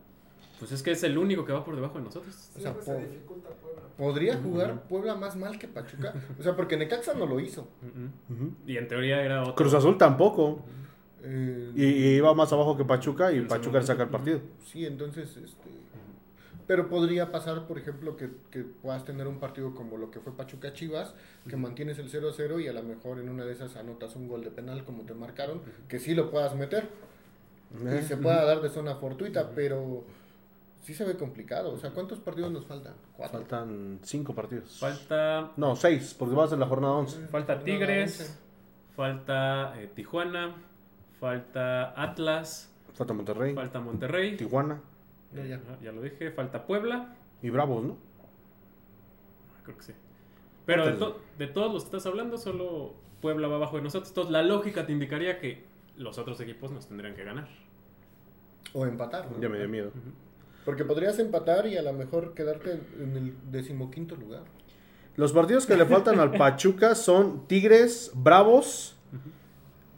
Pues es que es el único que va por debajo de nosotros. O sea, po- ¿podría jugar Puebla más mal que Pachuca? O sea, porque Necaxa no lo hizo. Y en teoría era otro. Cruz Azul tampoco. Eh, Y, y iba más abajo que Pachuca y Pachuca le saca el partido. Sí, entonces, este... Pero podría pasar, por ejemplo, que, que puedas tener un partido como lo que fue Pachuca Chivas, que mantienes el 0-0 y a lo mejor en una de esas anotas un gol de penal como te marcaron, que sí lo puedas meter. Eh. y se pueda dar de zona fortuita, pero sí se ve complicado. O sea, ¿cuántos partidos nos faltan? ¿Cuatro? Faltan cinco partidos. Falta, No, seis, porque va a ser la jornada 11. falta Jornada Tigres, 11. falta eh, Tijuana, falta Atlas, Falta Monterrey, falta Monterrey. Tijuana No, ya. Ajá, ya lo dije. Falta Puebla. y Bravos, ¿no? Creo que sí. Pero de, Cuéntale. to- de todos los que estás hablando, solo Puebla va abajo de nosotros. Entonces, la lógica te indicaría que los otros equipos nos tendrían que ganar. O empatar. ¿no? Ya me dio miedo. Porque podrías empatar y a lo mejor quedarte en el decimoquinto lugar. Los partidos que le faltan al Pachuca son Tigres, Bravos,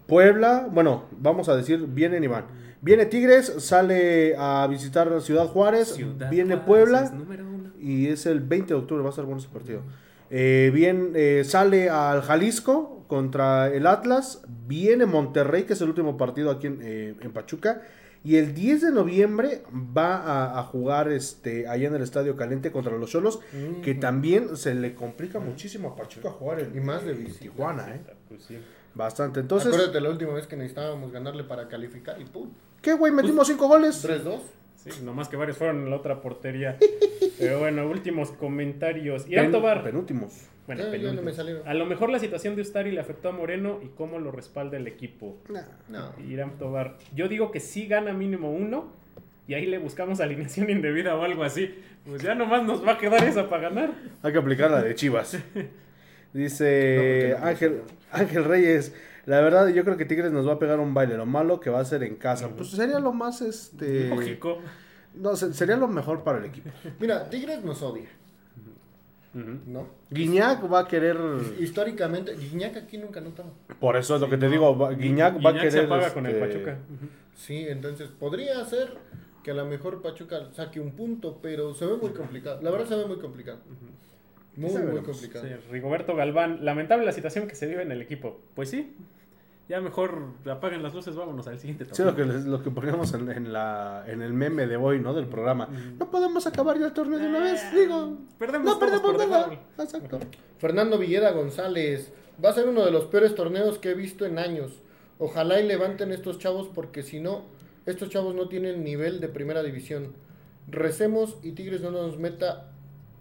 Puebla. Bueno, vamos a decir, vienen y van. Viene Tigres, sale a visitar Ciudad Juárez, Ciudad viene Juárez Puebla es número uno. y es el 20 de octubre, va a estar bueno ese partido. Eh, bien, eh, sale al Jalisco contra el Atlas, viene Monterrey, que es el último partido aquí en, eh, en Pachuca, y el 10 de noviembre va a, a jugar este, allá en el Estadio Caliente contra los Cholos, que también se le complica muchísimo a Pachuca jugar en, Y más de en visita. Tijuana, ¿eh? Pues sí. Bastante. Entonces, Acuérdate la última vez que necesitábamos ganarle para calificar y ¡pum! ¿Qué, güey? Metimos cinco goles. 3-2. Sí, nomás que varios fueron en la otra portería. Pero bueno, últimos comentarios. Irán Pen- Tobar. Penúltimos. Bueno, no me salieron. A lo mejor la situación de Ustari le afectó a Moreno y cómo lo respalda el equipo. No. Irán Tobar. Yo digo que sí gana mínimo uno y ahí le buscamos alineación indebida o algo así. Pues ya nomás nos va a quedar esa para ganar. Hay que aplicar la de Chivas. Dice No, no Ángel, Ángel Reyes. La verdad, yo creo que Tigres nos va a pegar un baile. Lo malo que va a ser en casa. Pues sería lo más, este... Lógico. No, se- sería lo mejor para el equipo. Mira, Tigres nos odia. ¿no? Guiñac va a querer. Históricamente, Guiñac aquí nunca anotaba. Por eso es lo que te digo. Guiñac va a querer. se apaga con el este, Pachuca. Sí, entonces podría ser que a lo mejor Pachuca saque un punto, pero se ve muy complicado. La verdad se ve muy complicado. Muy, muy complicado. Sí, Rigoberto Galván, lamentable la situación que se vive en el equipo. Pues sí, ya mejor apaguen las luces, vámonos al siguiente Sí, lo que, lo que poníamos en, en la, en el meme de hoy, ¿no? Del programa. No podemos acabar ya el torneo de una vez. Digo, Perdemos no perdemos por nada. Exacto. Fernando Villeda González, va a ser uno de los peores torneos que he visto en años. Ojalá y levanten estos chavos porque si no, estos chavos no tienen nivel de primera división. Recemos y Tigres no nos meta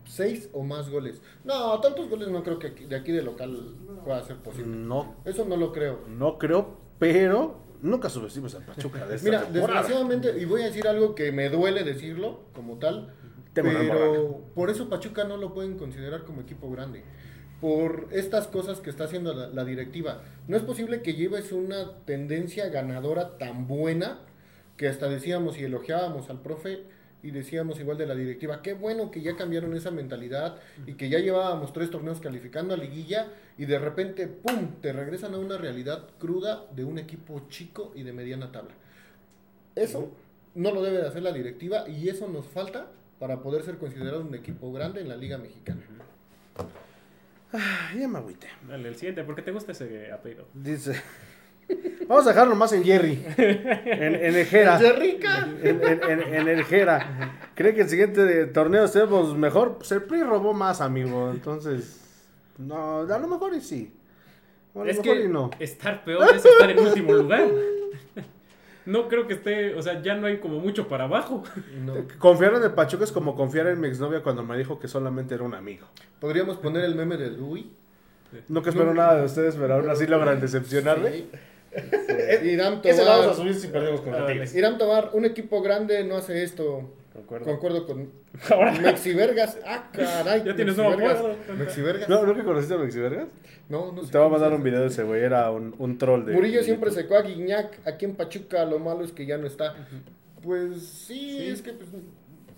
seis o más goles. No, tantos goles no creo que aquí- de aquí de local pueda ser posible. No, Eso no lo creo. no creo, pero nunca subestimes al Pachuca de esta Mira, temporada. desgraciadamente, y voy a decir algo que me duele decirlo como tal, Tema pero por eso Pachuca no lo pueden considerar como equipo grande. Por estas cosas que está haciendo la, la directiva. No es posible que lleves una tendencia ganadora tan buena que hasta decíamos y elogiábamos al profe y decíamos igual de la directiva, qué bueno que ya cambiaron esa mentalidad y que ya llevábamos tres torneos calificando a liguilla y de repente, ¡pum!, te regresan a una realidad cruda de un equipo chico y de mediana tabla. Eso no lo debe de hacer la directiva y eso nos falta para poder ser considerado un equipo grande en la Liga Mexicana. Ah, ya me agüité. Dale, el siguiente, ¿por qué te gusta ese apellido? Dice. Vamos a dejarlo más en Jerry. En, en el Jera. En, en- en- en el Jera. ¿Cree que el siguiente torneo estemos mejor? Pues el PRI robó más, amigo. Entonces. No, a lo mejor y sí. A lo Es mejor que y no. estar peor es estar en último lugar. No creo que esté, o sea, ya no hay como mucho para abajo. No. Confiar en el Pachuca es como confiar en mi exnovia cuando me dijo que solamente era un amigo. Podríamos poner el meme de Dewey. Nunca espero nada de ustedes, pero aún así logran decepcionarme. Sí. Irán Ese lo vamos a Tobar. subir si perdemos Ah, Tigres. Irán Tobar, un equipo grande no hace esto. Concuerdo. Concuerdo con Ahora, Mexivergas. Ah, caray. Ya tienes nuevo Mexivergas. apodo. Mexivergas. ¿No, ¿Nunca conociste a Mexi Vergas? No, no sé Te voy a mandar un video de ese güey, era un, un troll de. Murillo de siempre secó a Guiñac aquí en Pachuca, lo malo es que ya no está. Pues sí, Sí. es que pues,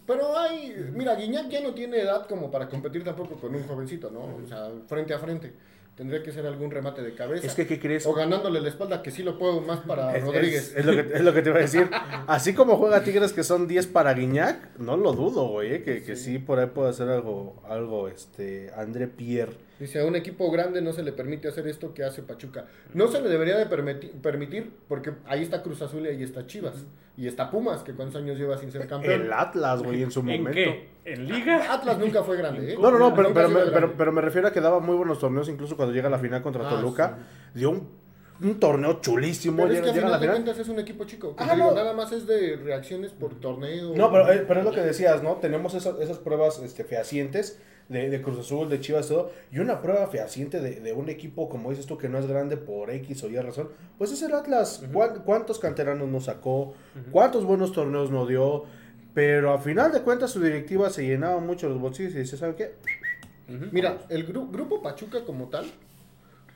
pero hay, mira, Guiñac ya no tiene edad como para competir tampoco con un jovencito, ¿no? O sea, frente a frente. Tendría que ser algún remate de cabeza. Es que, ¿qué crees? o ganándole la espalda, que sí lo puedo más para Es, Rodríguez. es- es lo que, es lo que te iba a decir. Así como juega Tigres que son 10 para Guiñac, no lo dudo, güey, eh, que, que sí por ahí puede hacer algo, algo este, André Pierre. Dice, a un equipo grande no se le permite hacer esto que hace Pachuca. No se le debería de permiti- permitir, porque ahí está Cruz Azul y ahí está Chivas. Y está Pumas, que cuántos años lleva sin ser campeón. El Atlas, güey, en su ¿en momento. qué? ¿En Liga? Atlas nunca fue grande, ¿eh? No, no, no, pero, pero, me, pero, me refiero a que daba muy buenos torneos, incluso cuando llega a la final contra Ah, Toluca. Dio un, un torneo chulísimo. Pero es que a final la de cuentas es un equipo chico. Ah, te digo, no. Nada más es de reacciones por torneo. No, pero, eh, pero es lo que decías, ¿no? Tenemos esas, esas pruebas este, fehacientes de, de Cruz Azul, de Chivas, todo. Y una prueba fehaciente de, de un equipo, como dices tú, que no es grande por X o Y razón. Pues es el Atlas. ¿Cuán- ¿Cuántos canteranos nos sacó? ¿Cuántos buenos torneos nos dio? Pero a final de cuentas su directiva se llenaba mucho los bolsillos y dice, ¿sabe qué? Mira, el gru- grupo Pachuca como tal,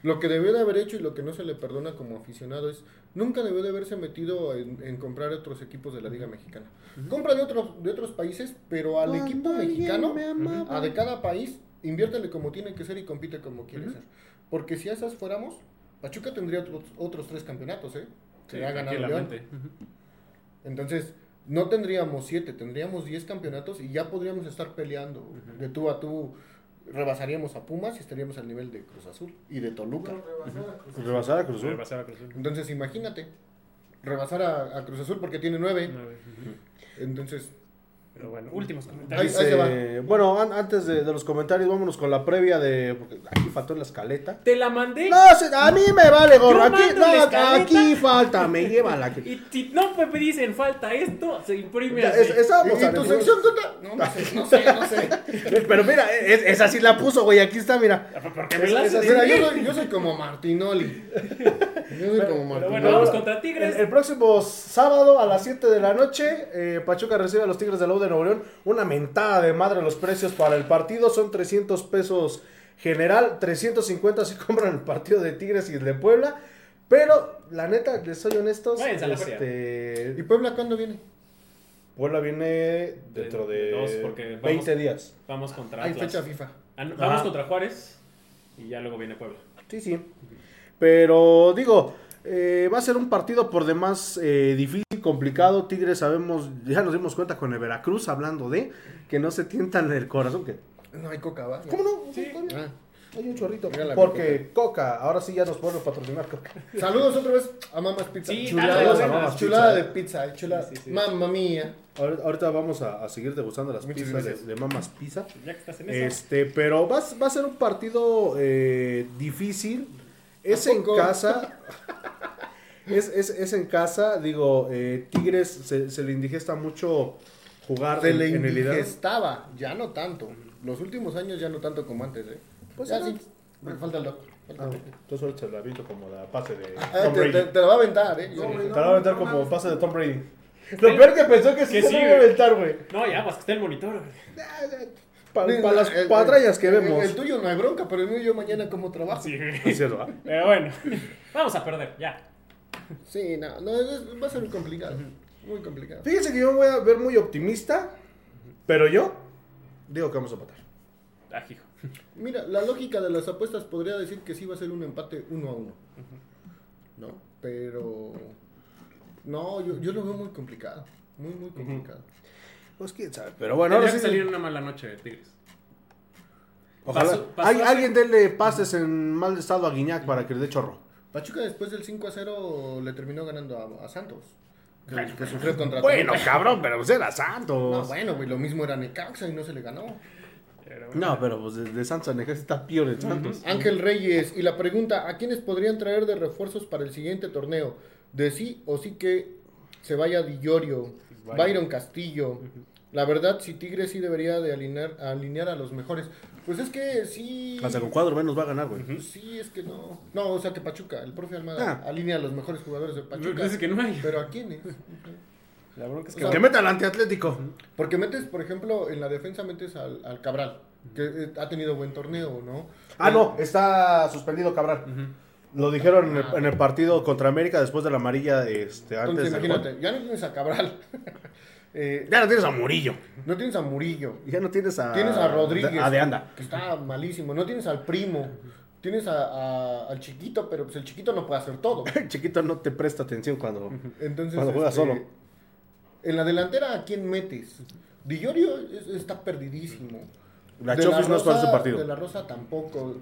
lo que debió de haber hecho y lo que no se le perdona como aficionado es, nunca debió de haberse metido en, en comprar otros equipos de la Liga Mexicana. Compra de otros, de otros países, pero al equipo mexicano, me a de cada país, inviértele como tiene que ser y compite como quiere ser. Porque si a esas fuéramos, Pachuca tendría otros, otros tres campeonatos, ¿eh? Sí, Que ha ganado León. Entonces, no tendríamos siete, tendríamos diez campeonatos y ya podríamos estar peleando de tú a tú. Rebasaríamos a Pumas y estaríamos al nivel de Cruz Azul y de Toluca. Rebasar a Cruz Azul. Rebasar a Cruz Azul. Entonces, imagínate, rebasar a, a Cruz Azul porque tiene nueve. Nueve. Entonces, Pero bueno, últimos Ahí- comentarios. ahí se va. Dice- bueno, an- antes de, de los comentarios, vámonos con la previa de. Porque aquí faltó la escaleta. Te la mandé. No, se- a mí me vale gorro. Aquí, no, aquí falta, me lleva la que. Y si no me dicen falta esto, se imprime Ya, así. es- estábamos ¿y tu sección? No, no sé, no sé, no sé. Pero mira, es, esa sí la puso, güey. Aquí está, mira. Porque me la Mira, yo soy, yo soy como Martinoli. Yo soy como Martinoli. Pero bueno, vamos contra El, Tigres. el próximo sábado a las 7 de la noche, eh, Pachuca recibe a los Tigres de la U de Nuevo León. Una mentada de madre los precios para el partido. Son 300 pesos general, 350 si compran el partido de Tigres y el de Puebla. Pero, la neta, les soy honestos. La ¿Y este, Puebla cuándo viene? Puebla viene dentro de Dos, porque vamos- 20 días. Vamos contra Hay fecha FIFA. Ajá. Vamos contra Juárez y ya luego viene Puebla. Sí, sí. Pero digo, eh, va a ser un partido por demás eh, difícil, complicado. Tigres sabemos, ya nos dimos cuenta con el Veracruz hablando de que no se tientan el corazón. que No hay coca, ¿va? ¿Cómo no? Sí. Ah. Hay un chorrito. Porque Coca, ahora sí ya nos pueden patrocinar Coca. Saludos otra vez a Mamas Pizza. Sí, chulada, dale, Mamas chulada Pizza, de pizza, eh, chulada. Sí, sí, sí. Mamma mía. Ahora- Ahorita vamos a, a seguir degustando las Muchas pizzas de, Mamas Pizza. Ya que estás en eso. Este, pero va, a- va a ser un partido eh, difícil. Es ¿A en casa. Es, es, es en casa. Digo, eh, Tigres se, se le indigesta mucho jugar Se en, le en indigestaba, ya no tanto. Los últimos años ya no tanto como antes, ¿eh? Pues ya sí, me falta el doctor. Ah, entonces ahorita se la aviento como la pase de Ah, Tom te, Brady. te- te la va a aventar, ¿eh? Yo- Te la voy a aventar como pase de Tom Brady. Lo peor que pensó que sí Que se la iba a güey. aventar, güey. No, ya, pues que está el monitor. Para las el- patrañas que el- vemos. El, tuyo no hay bronca, pero el mío yo mañana como trabajo. Sí. Pero bueno, vamos a perder, ya. Sí, no, no, es- va a ser muy complicado. Muy complicado. Fíjense que yo me voy a ver muy optimista, pero yo digo que vamos a empatar. Ah, hijo. Mira, la lógica de las apuestas podría decir que sí va a ser un empate uno a uno. ¿No? Pero. No, yo, yo lo veo muy complicado. Muy, muy complicado. Pues quién sabe, pero bueno, ahora sí. que salir una mala noche de Tigres. Ojalá. Pasó- pasó Al- hace- alguien denle pases en mal estado a Guiñac para que le dé chorro. Pachuca después del 5 a 0 le terminó ganando a, a Santos. Que, que sufrió contra Bueno, Toluca. cabrón, pero pues era No, Santos. bueno, güey, lo mismo era Necaxa y no se le ganó. Pero. No, pero pues de, de Santos a Necaxa está peor el Santos. Ángel Reyes, y la pregunta, ¿a quiénes podrían traer de refuerzos para el siguiente torneo? De sí o sí que se vaya Dillorio, Byron. Byron Castillo. La verdad, si Tigres sí debería de alinear, alinear a los mejores. Pues es que sí... Hasta con cuadro menos va a ganar, güey. Sí, es que no. No, o sea que Pachuca, el profe Almada Ah. alinea a los mejores jugadores de Pachuca. Dice que no hay. Pero ¿a quiénes? La bronca es O que. sea, Que meta al antiatlético. Porque metes, por ejemplo, en la defensa metes al, al Cabral, que eh, ha tenido buen torneo, ¿no? Ah, no, está suspendido Cabral. Lo dijeron en el, en el partido contra América después de la amarilla este, antes Entonces, imagínate, ya no tienes a Cabral. Eh, Ya no tienes a Murillo. no tienes a Murillo. Ya no tienes a. Tienes a Rodríguez. A de anda. Que está malísimo. No tienes al primo. Tienes a, a- al chiquito, pero pues el chiquito no puede hacer todo. El chiquito no te presta atención cuando. Entonces, Cuando juega este, solo. En la delantera, ¿a quién metes? Dillorio es- está perdidísimo. La De Chofis no es para este partido. De la Rosa tampoco.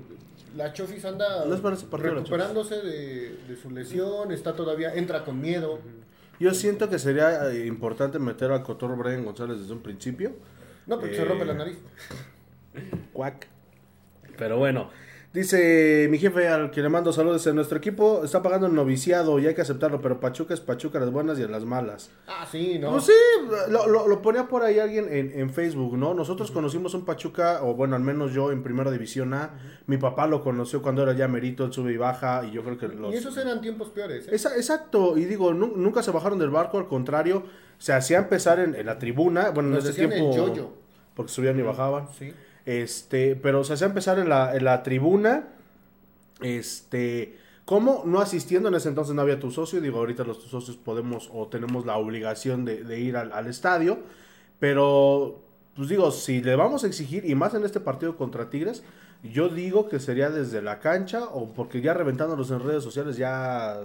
La Chofis anda No es para ese partido, la recuperándose de, de su lesión, está todavía, entra con miedo. Yo siento que sería eh, importante meter al Cotorro Brian González desde un principio. No, porque se Eh, rompe la nariz. Cuac. Pero bueno. Dice mi jefe al que le mando saludos. En nuestro equipo está pagando el noviciado y hay que aceptarlo, pero Pachuca es Pachuca, las buenas y las malas. Ah, sí, ¿no? Pues sí, lo, lo- lo ponía por ahí alguien en, en Facebook, ¿no? Nosotros conocimos un Pachuca, o bueno, al menos yo en Primera División A. Mi papá lo conoció cuando era ya merito, él sube y baja, y yo creo que los... Y esos eran tiempos peores. ¿eh? Esa- exacto, y digo, nu- nunca se bajaron del barco, al contrario, se hacía empezar en, en la tribuna, bueno, Nos en ese tiempo... Porque subían y bajaban. Sí. Este, pero se hacía empezar en la, en la tribuna. Este, ¿cómo? No asistiendo, en ese entonces no había tu socio. Digo, ahorita los tus socios podemos o tenemos la obligación de, ir al, al estadio. Pero, pues digo, si le vamos a exigir, y más en este partido contra Tigres, yo digo que sería desde la cancha o porque ya reventándolos en redes sociales ya.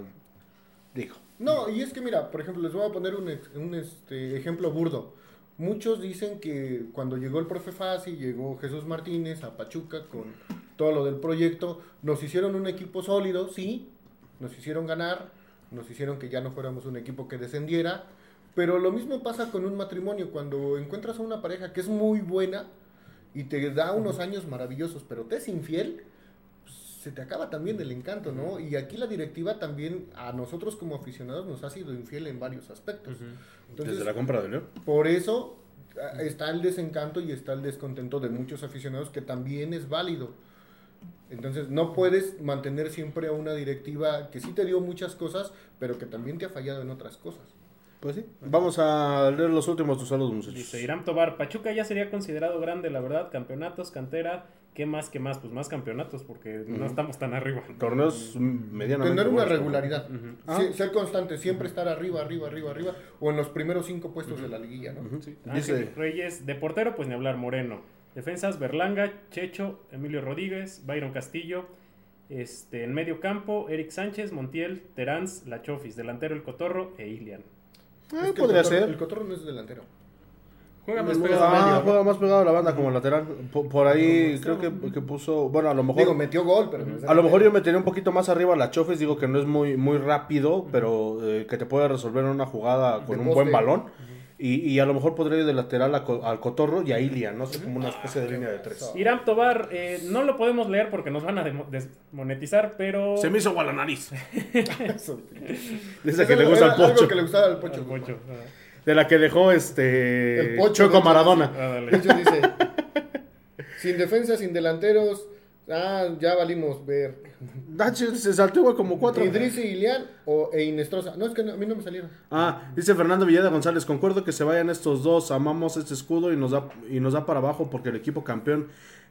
Digo. No, y es que mira, por ejemplo, les voy a poner un, un, este, ejemplo burdo. Muchos dicen que cuando llegó el profe Fasi, llegó Jesús Martínez a Pachuca con todo lo del proyecto, nos hicieron un equipo sólido, sí, nos hicieron ganar, nos hicieron que ya no fuéramos un equipo que descendiera, pero lo mismo pasa con un matrimonio, cuando encuentras a una pareja que es muy buena y te da unos años maravillosos, pero te es infiel, se te acaba también el encanto, ¿no? Y aquí la directiva también a nosotros como aficionados nos ha sido infiel en varios aspectos. Entonces, desde la compra de León. por eso ah, está el desencanto y está el descontento de muchos aficionados que también es válido. Entonces no puedes mantener siempre a una directiva que sí te dio muchas cosas, pero que también te ha fallado en otras cosas. Pues sí. Vamos a leer los últimos tus saludos, muchachos. Dice Irán Tobar, Pachuca ya sería considerado grande, la verdad. Campeonatos, cantera, ¿qué más, qué más? Pues más campeonatos, porque no estamos tan arriba. Torneos medianamente Tener una regularidad, Ah. Sí, ser constante, siempre estar arriba, arriba, arriba, arriba, o en los primeros cinco puestos de la liguilla, ¿no? Sí. Dice- Ángel Reyes, de portero, pues ni hablar, Moreno. Defensas, Berlanga, Checho, Emilio Rodríguez, Byron Castillo. Este, en medio campo, Eric Sánchez, Montiel, Teráns, Lachofis. Delantero, El Cotorro e Ilian. Eh, Es que podría el cotorro, ser. El cotorro no es delantero. Juega más Ah, pegado a medio, ¿no? juega más pegado a la banda como lateral. Por, por ahí creo que, que puso. Bueno, a lo mejor. Digo, metió gol, pero no A lo mejor yo metería un poquito más arriba a la Chofes, digo que no es muy, muy rápido, pero eh, que te puede resolver una jugada con De un poste. buen balón. Y, y a lo mejor podría ir de lateral a al Cotorro y a Ilian, no sé, como una especie de línea de tres. Iram Tobar, eh, no lo podemos leer porque nos van a desmonetizar, pero. Se me hizo agua la nariz. Dice que le gusta el pocho. Que le gustaba al pocho. Al pocho. Ah, De la que dejó este. El pocho, Choco de Maradona. ah, dale. De hecho dice, sin defensa, sin delanteros, ah, ya valimos ver. Dache se saltó igual como cuatro. Idris y Ilian o e Inestrosa. No, es que no- a mí no me salieron. Ah, dice Fernando Villada González, concuerdo que se vayan estos dos, amamos este escudo y nos da y nos da para abajo porque el equipo campeón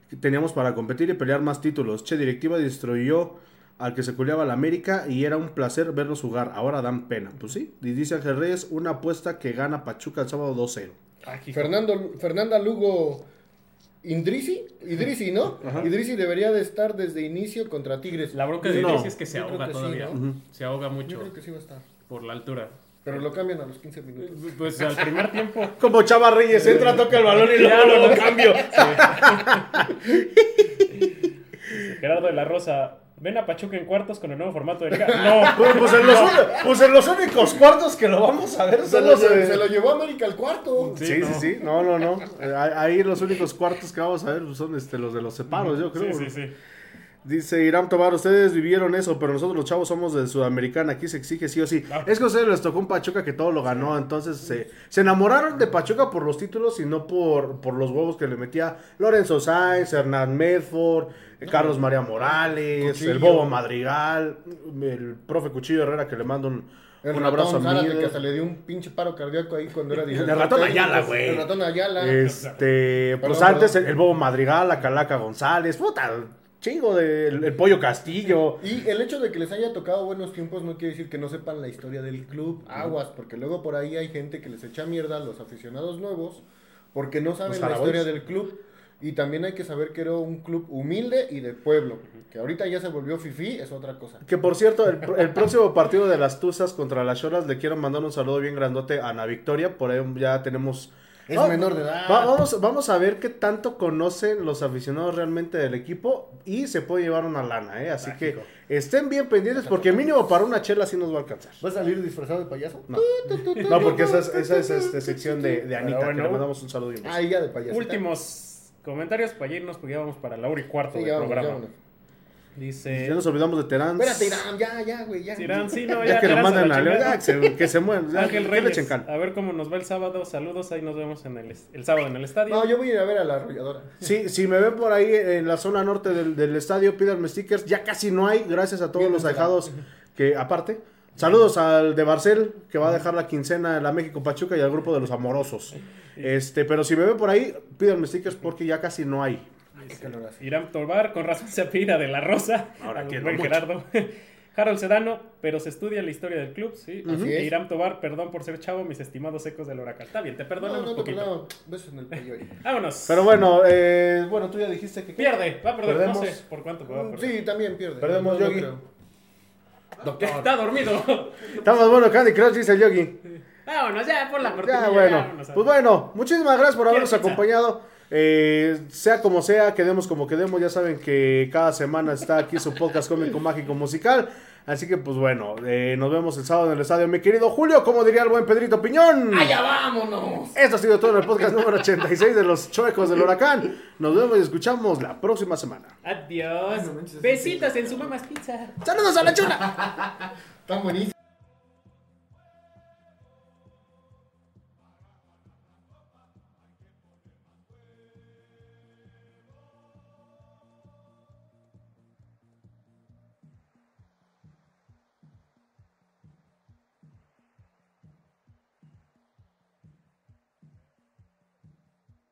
que teníamos para competir y pelear más títulos. Che, directiva destruyó al que se culeaba la América y era un placer verlos jugar, ahora dan pena. Pues sí, y dice Ángel Reyes, una apuesta que gana Pachuca el sábado 2-0. Aquí. Fernando, Fernanda Lugo Indrisi, Idrisi, ¿no? Idrisi debería de estar desde inicio contra Tigres. La bronca de No. Es que se Yo ahoga que sí, todavía. ¿no? Se ahoga Yo mucho creo que sí va a estar. por la altura. Pero lo cambian a los 15 minutos. Pues al primer tiempo. Como Chava Reyes, entra, toca el balón y luego lo cambio. Gerardo de la Rosa. Ven a Pachuca en cuartos con el nuevo formato del No, Pues, pues en los, uni- pues en los únicos cuartos que lo vamos a ver Se son lo, se lo llevó América al cuarto. Sí, Sí, sí, no. sí, no, no, no. Ahí los únicos cuartos que vamos a ver son este, los de los separos, yo creo. Sí, sí, sí. Dice Irán Tobar, ustedes vivieron eso, pero nosotros los chavos somos de Sudamericana, aquí se exige sí o sí. Ah. Es que a ustedes les tocó un Pachuca que todo lo ganó, entonces se, se enamoraron de Pachuca por los títulos y no por, por los huevos que le metía Lorenzo Sáenz, Hernán Medford, eh, Carlos María Morales, Cuchillo. el Bobo Madrigal, el profe Cuchillo Herrera que le mando un, El un abrazo ratón a mí. que hasta le dio un pinche paro cardíaco ahí cuando era director. El ratón. Ayala, güey. El ratón Ayala. Este, pues Perdón, antes el, el Bobo Madrigal, la Calaca González, puta, chingo del el Pollo Castillo. Y el hecho de que les haya tocado buenos tiempos no quiere decir que no sepan la historia del club. Aguas, porque luego por ahí hay gente que les echa mierda a los aficionados nuevos porque no saben la historia del club. Y también hay que saber que era un club humilde y de pueblo. Que ahorita ya se volvió fifí, es otra cosa. Que por cierto, el, el próximo partido de las Tuzas contra las Choras le quiero mandar un saludo bien grandote a Ana Victoria. Por ahí ya tenemos. Es menor de edad. va- vamos, vamos a ver qué tanto conocen los aficionados realmente del equipo y se puede llevar una lana, ¿eh? Así que estén bien pendientes porque mínimo para una chela sí nos va a alcanzar. ¿Va a salir disfrazado de payaso? No, no porque esa es, esa es este, sección de, de Anita, que le mandamos un saludo y un beso. Ahí ya de payaso. Últimos comentarios para irnos porque ya vamos para la hora y cuarto Sí, del programa. Dice. Ya nos olvidamos de Terán. Espérate, Irán, ya, ya, güey, ya. Irán, sí, no, Ya ya, que lo manden a León, que se, que se mueran. Ángel Reyes, a ver cómo nos va el sábado. Saludos, ahí nos vemos en el, el sábado en el estadio. No, yo voy a ir a ver a la arrolladora. Sí, si me ven por ahí en la zona norte del, del estadio, pídanme stickers. Ya casi no hay, gracias a todos los ahijados que, aparte. Saludos al de Barcel, que va a dejar la quincena en la México Pachuca y al grupo de los amorosos. Este, pero si me ven por ahí, pídanme stickers porque ya casi no hay. Hace. Irán Tobar, con razón se apira de la Rosa. Ahora quiero buen mucho. Gerardo. Harold Sedano, pero se estudia la historia del club, sí. Así E. Irán Tobar, perdón por ser chavo, mis estimados ecos del huracán. Está bien, te No, perdonamos no te poquito. perdono. Besos en el cuello ahí. Vámonos. Pero bueno, eh, bueno, tú ya dijiste que... Pierde, va a perder, Perdemos. no sé por cuánto va a perder. Sí, también pierde. Perdemos, No, no Yogi. creo. Está dormido. Estamos bueno, Candy Crush, dice el Yogi. vámonos, ya, por la cortina. Ya, bueno. Pues bueno, muchísimas gracias por habernos acompañado. Eh, sea como sea, quedemos como quedemos. Ya saben que cada semana está aquí su podcast cómico mágico musical. Así que, pues bueno, eh, nos vemos el sábado en el estadio. Mi querido Julio, como diría el buen Pedrito Piñón. ¡Allá vámonos! Esto ha sido todo en el podcast número 86 de los Chuecos del Huracán. Nos vemos y escuchamos la próxima semana. Adiós. Besitos en su mamás pizza. ¡Saludos a la chula! Tan buenísimo.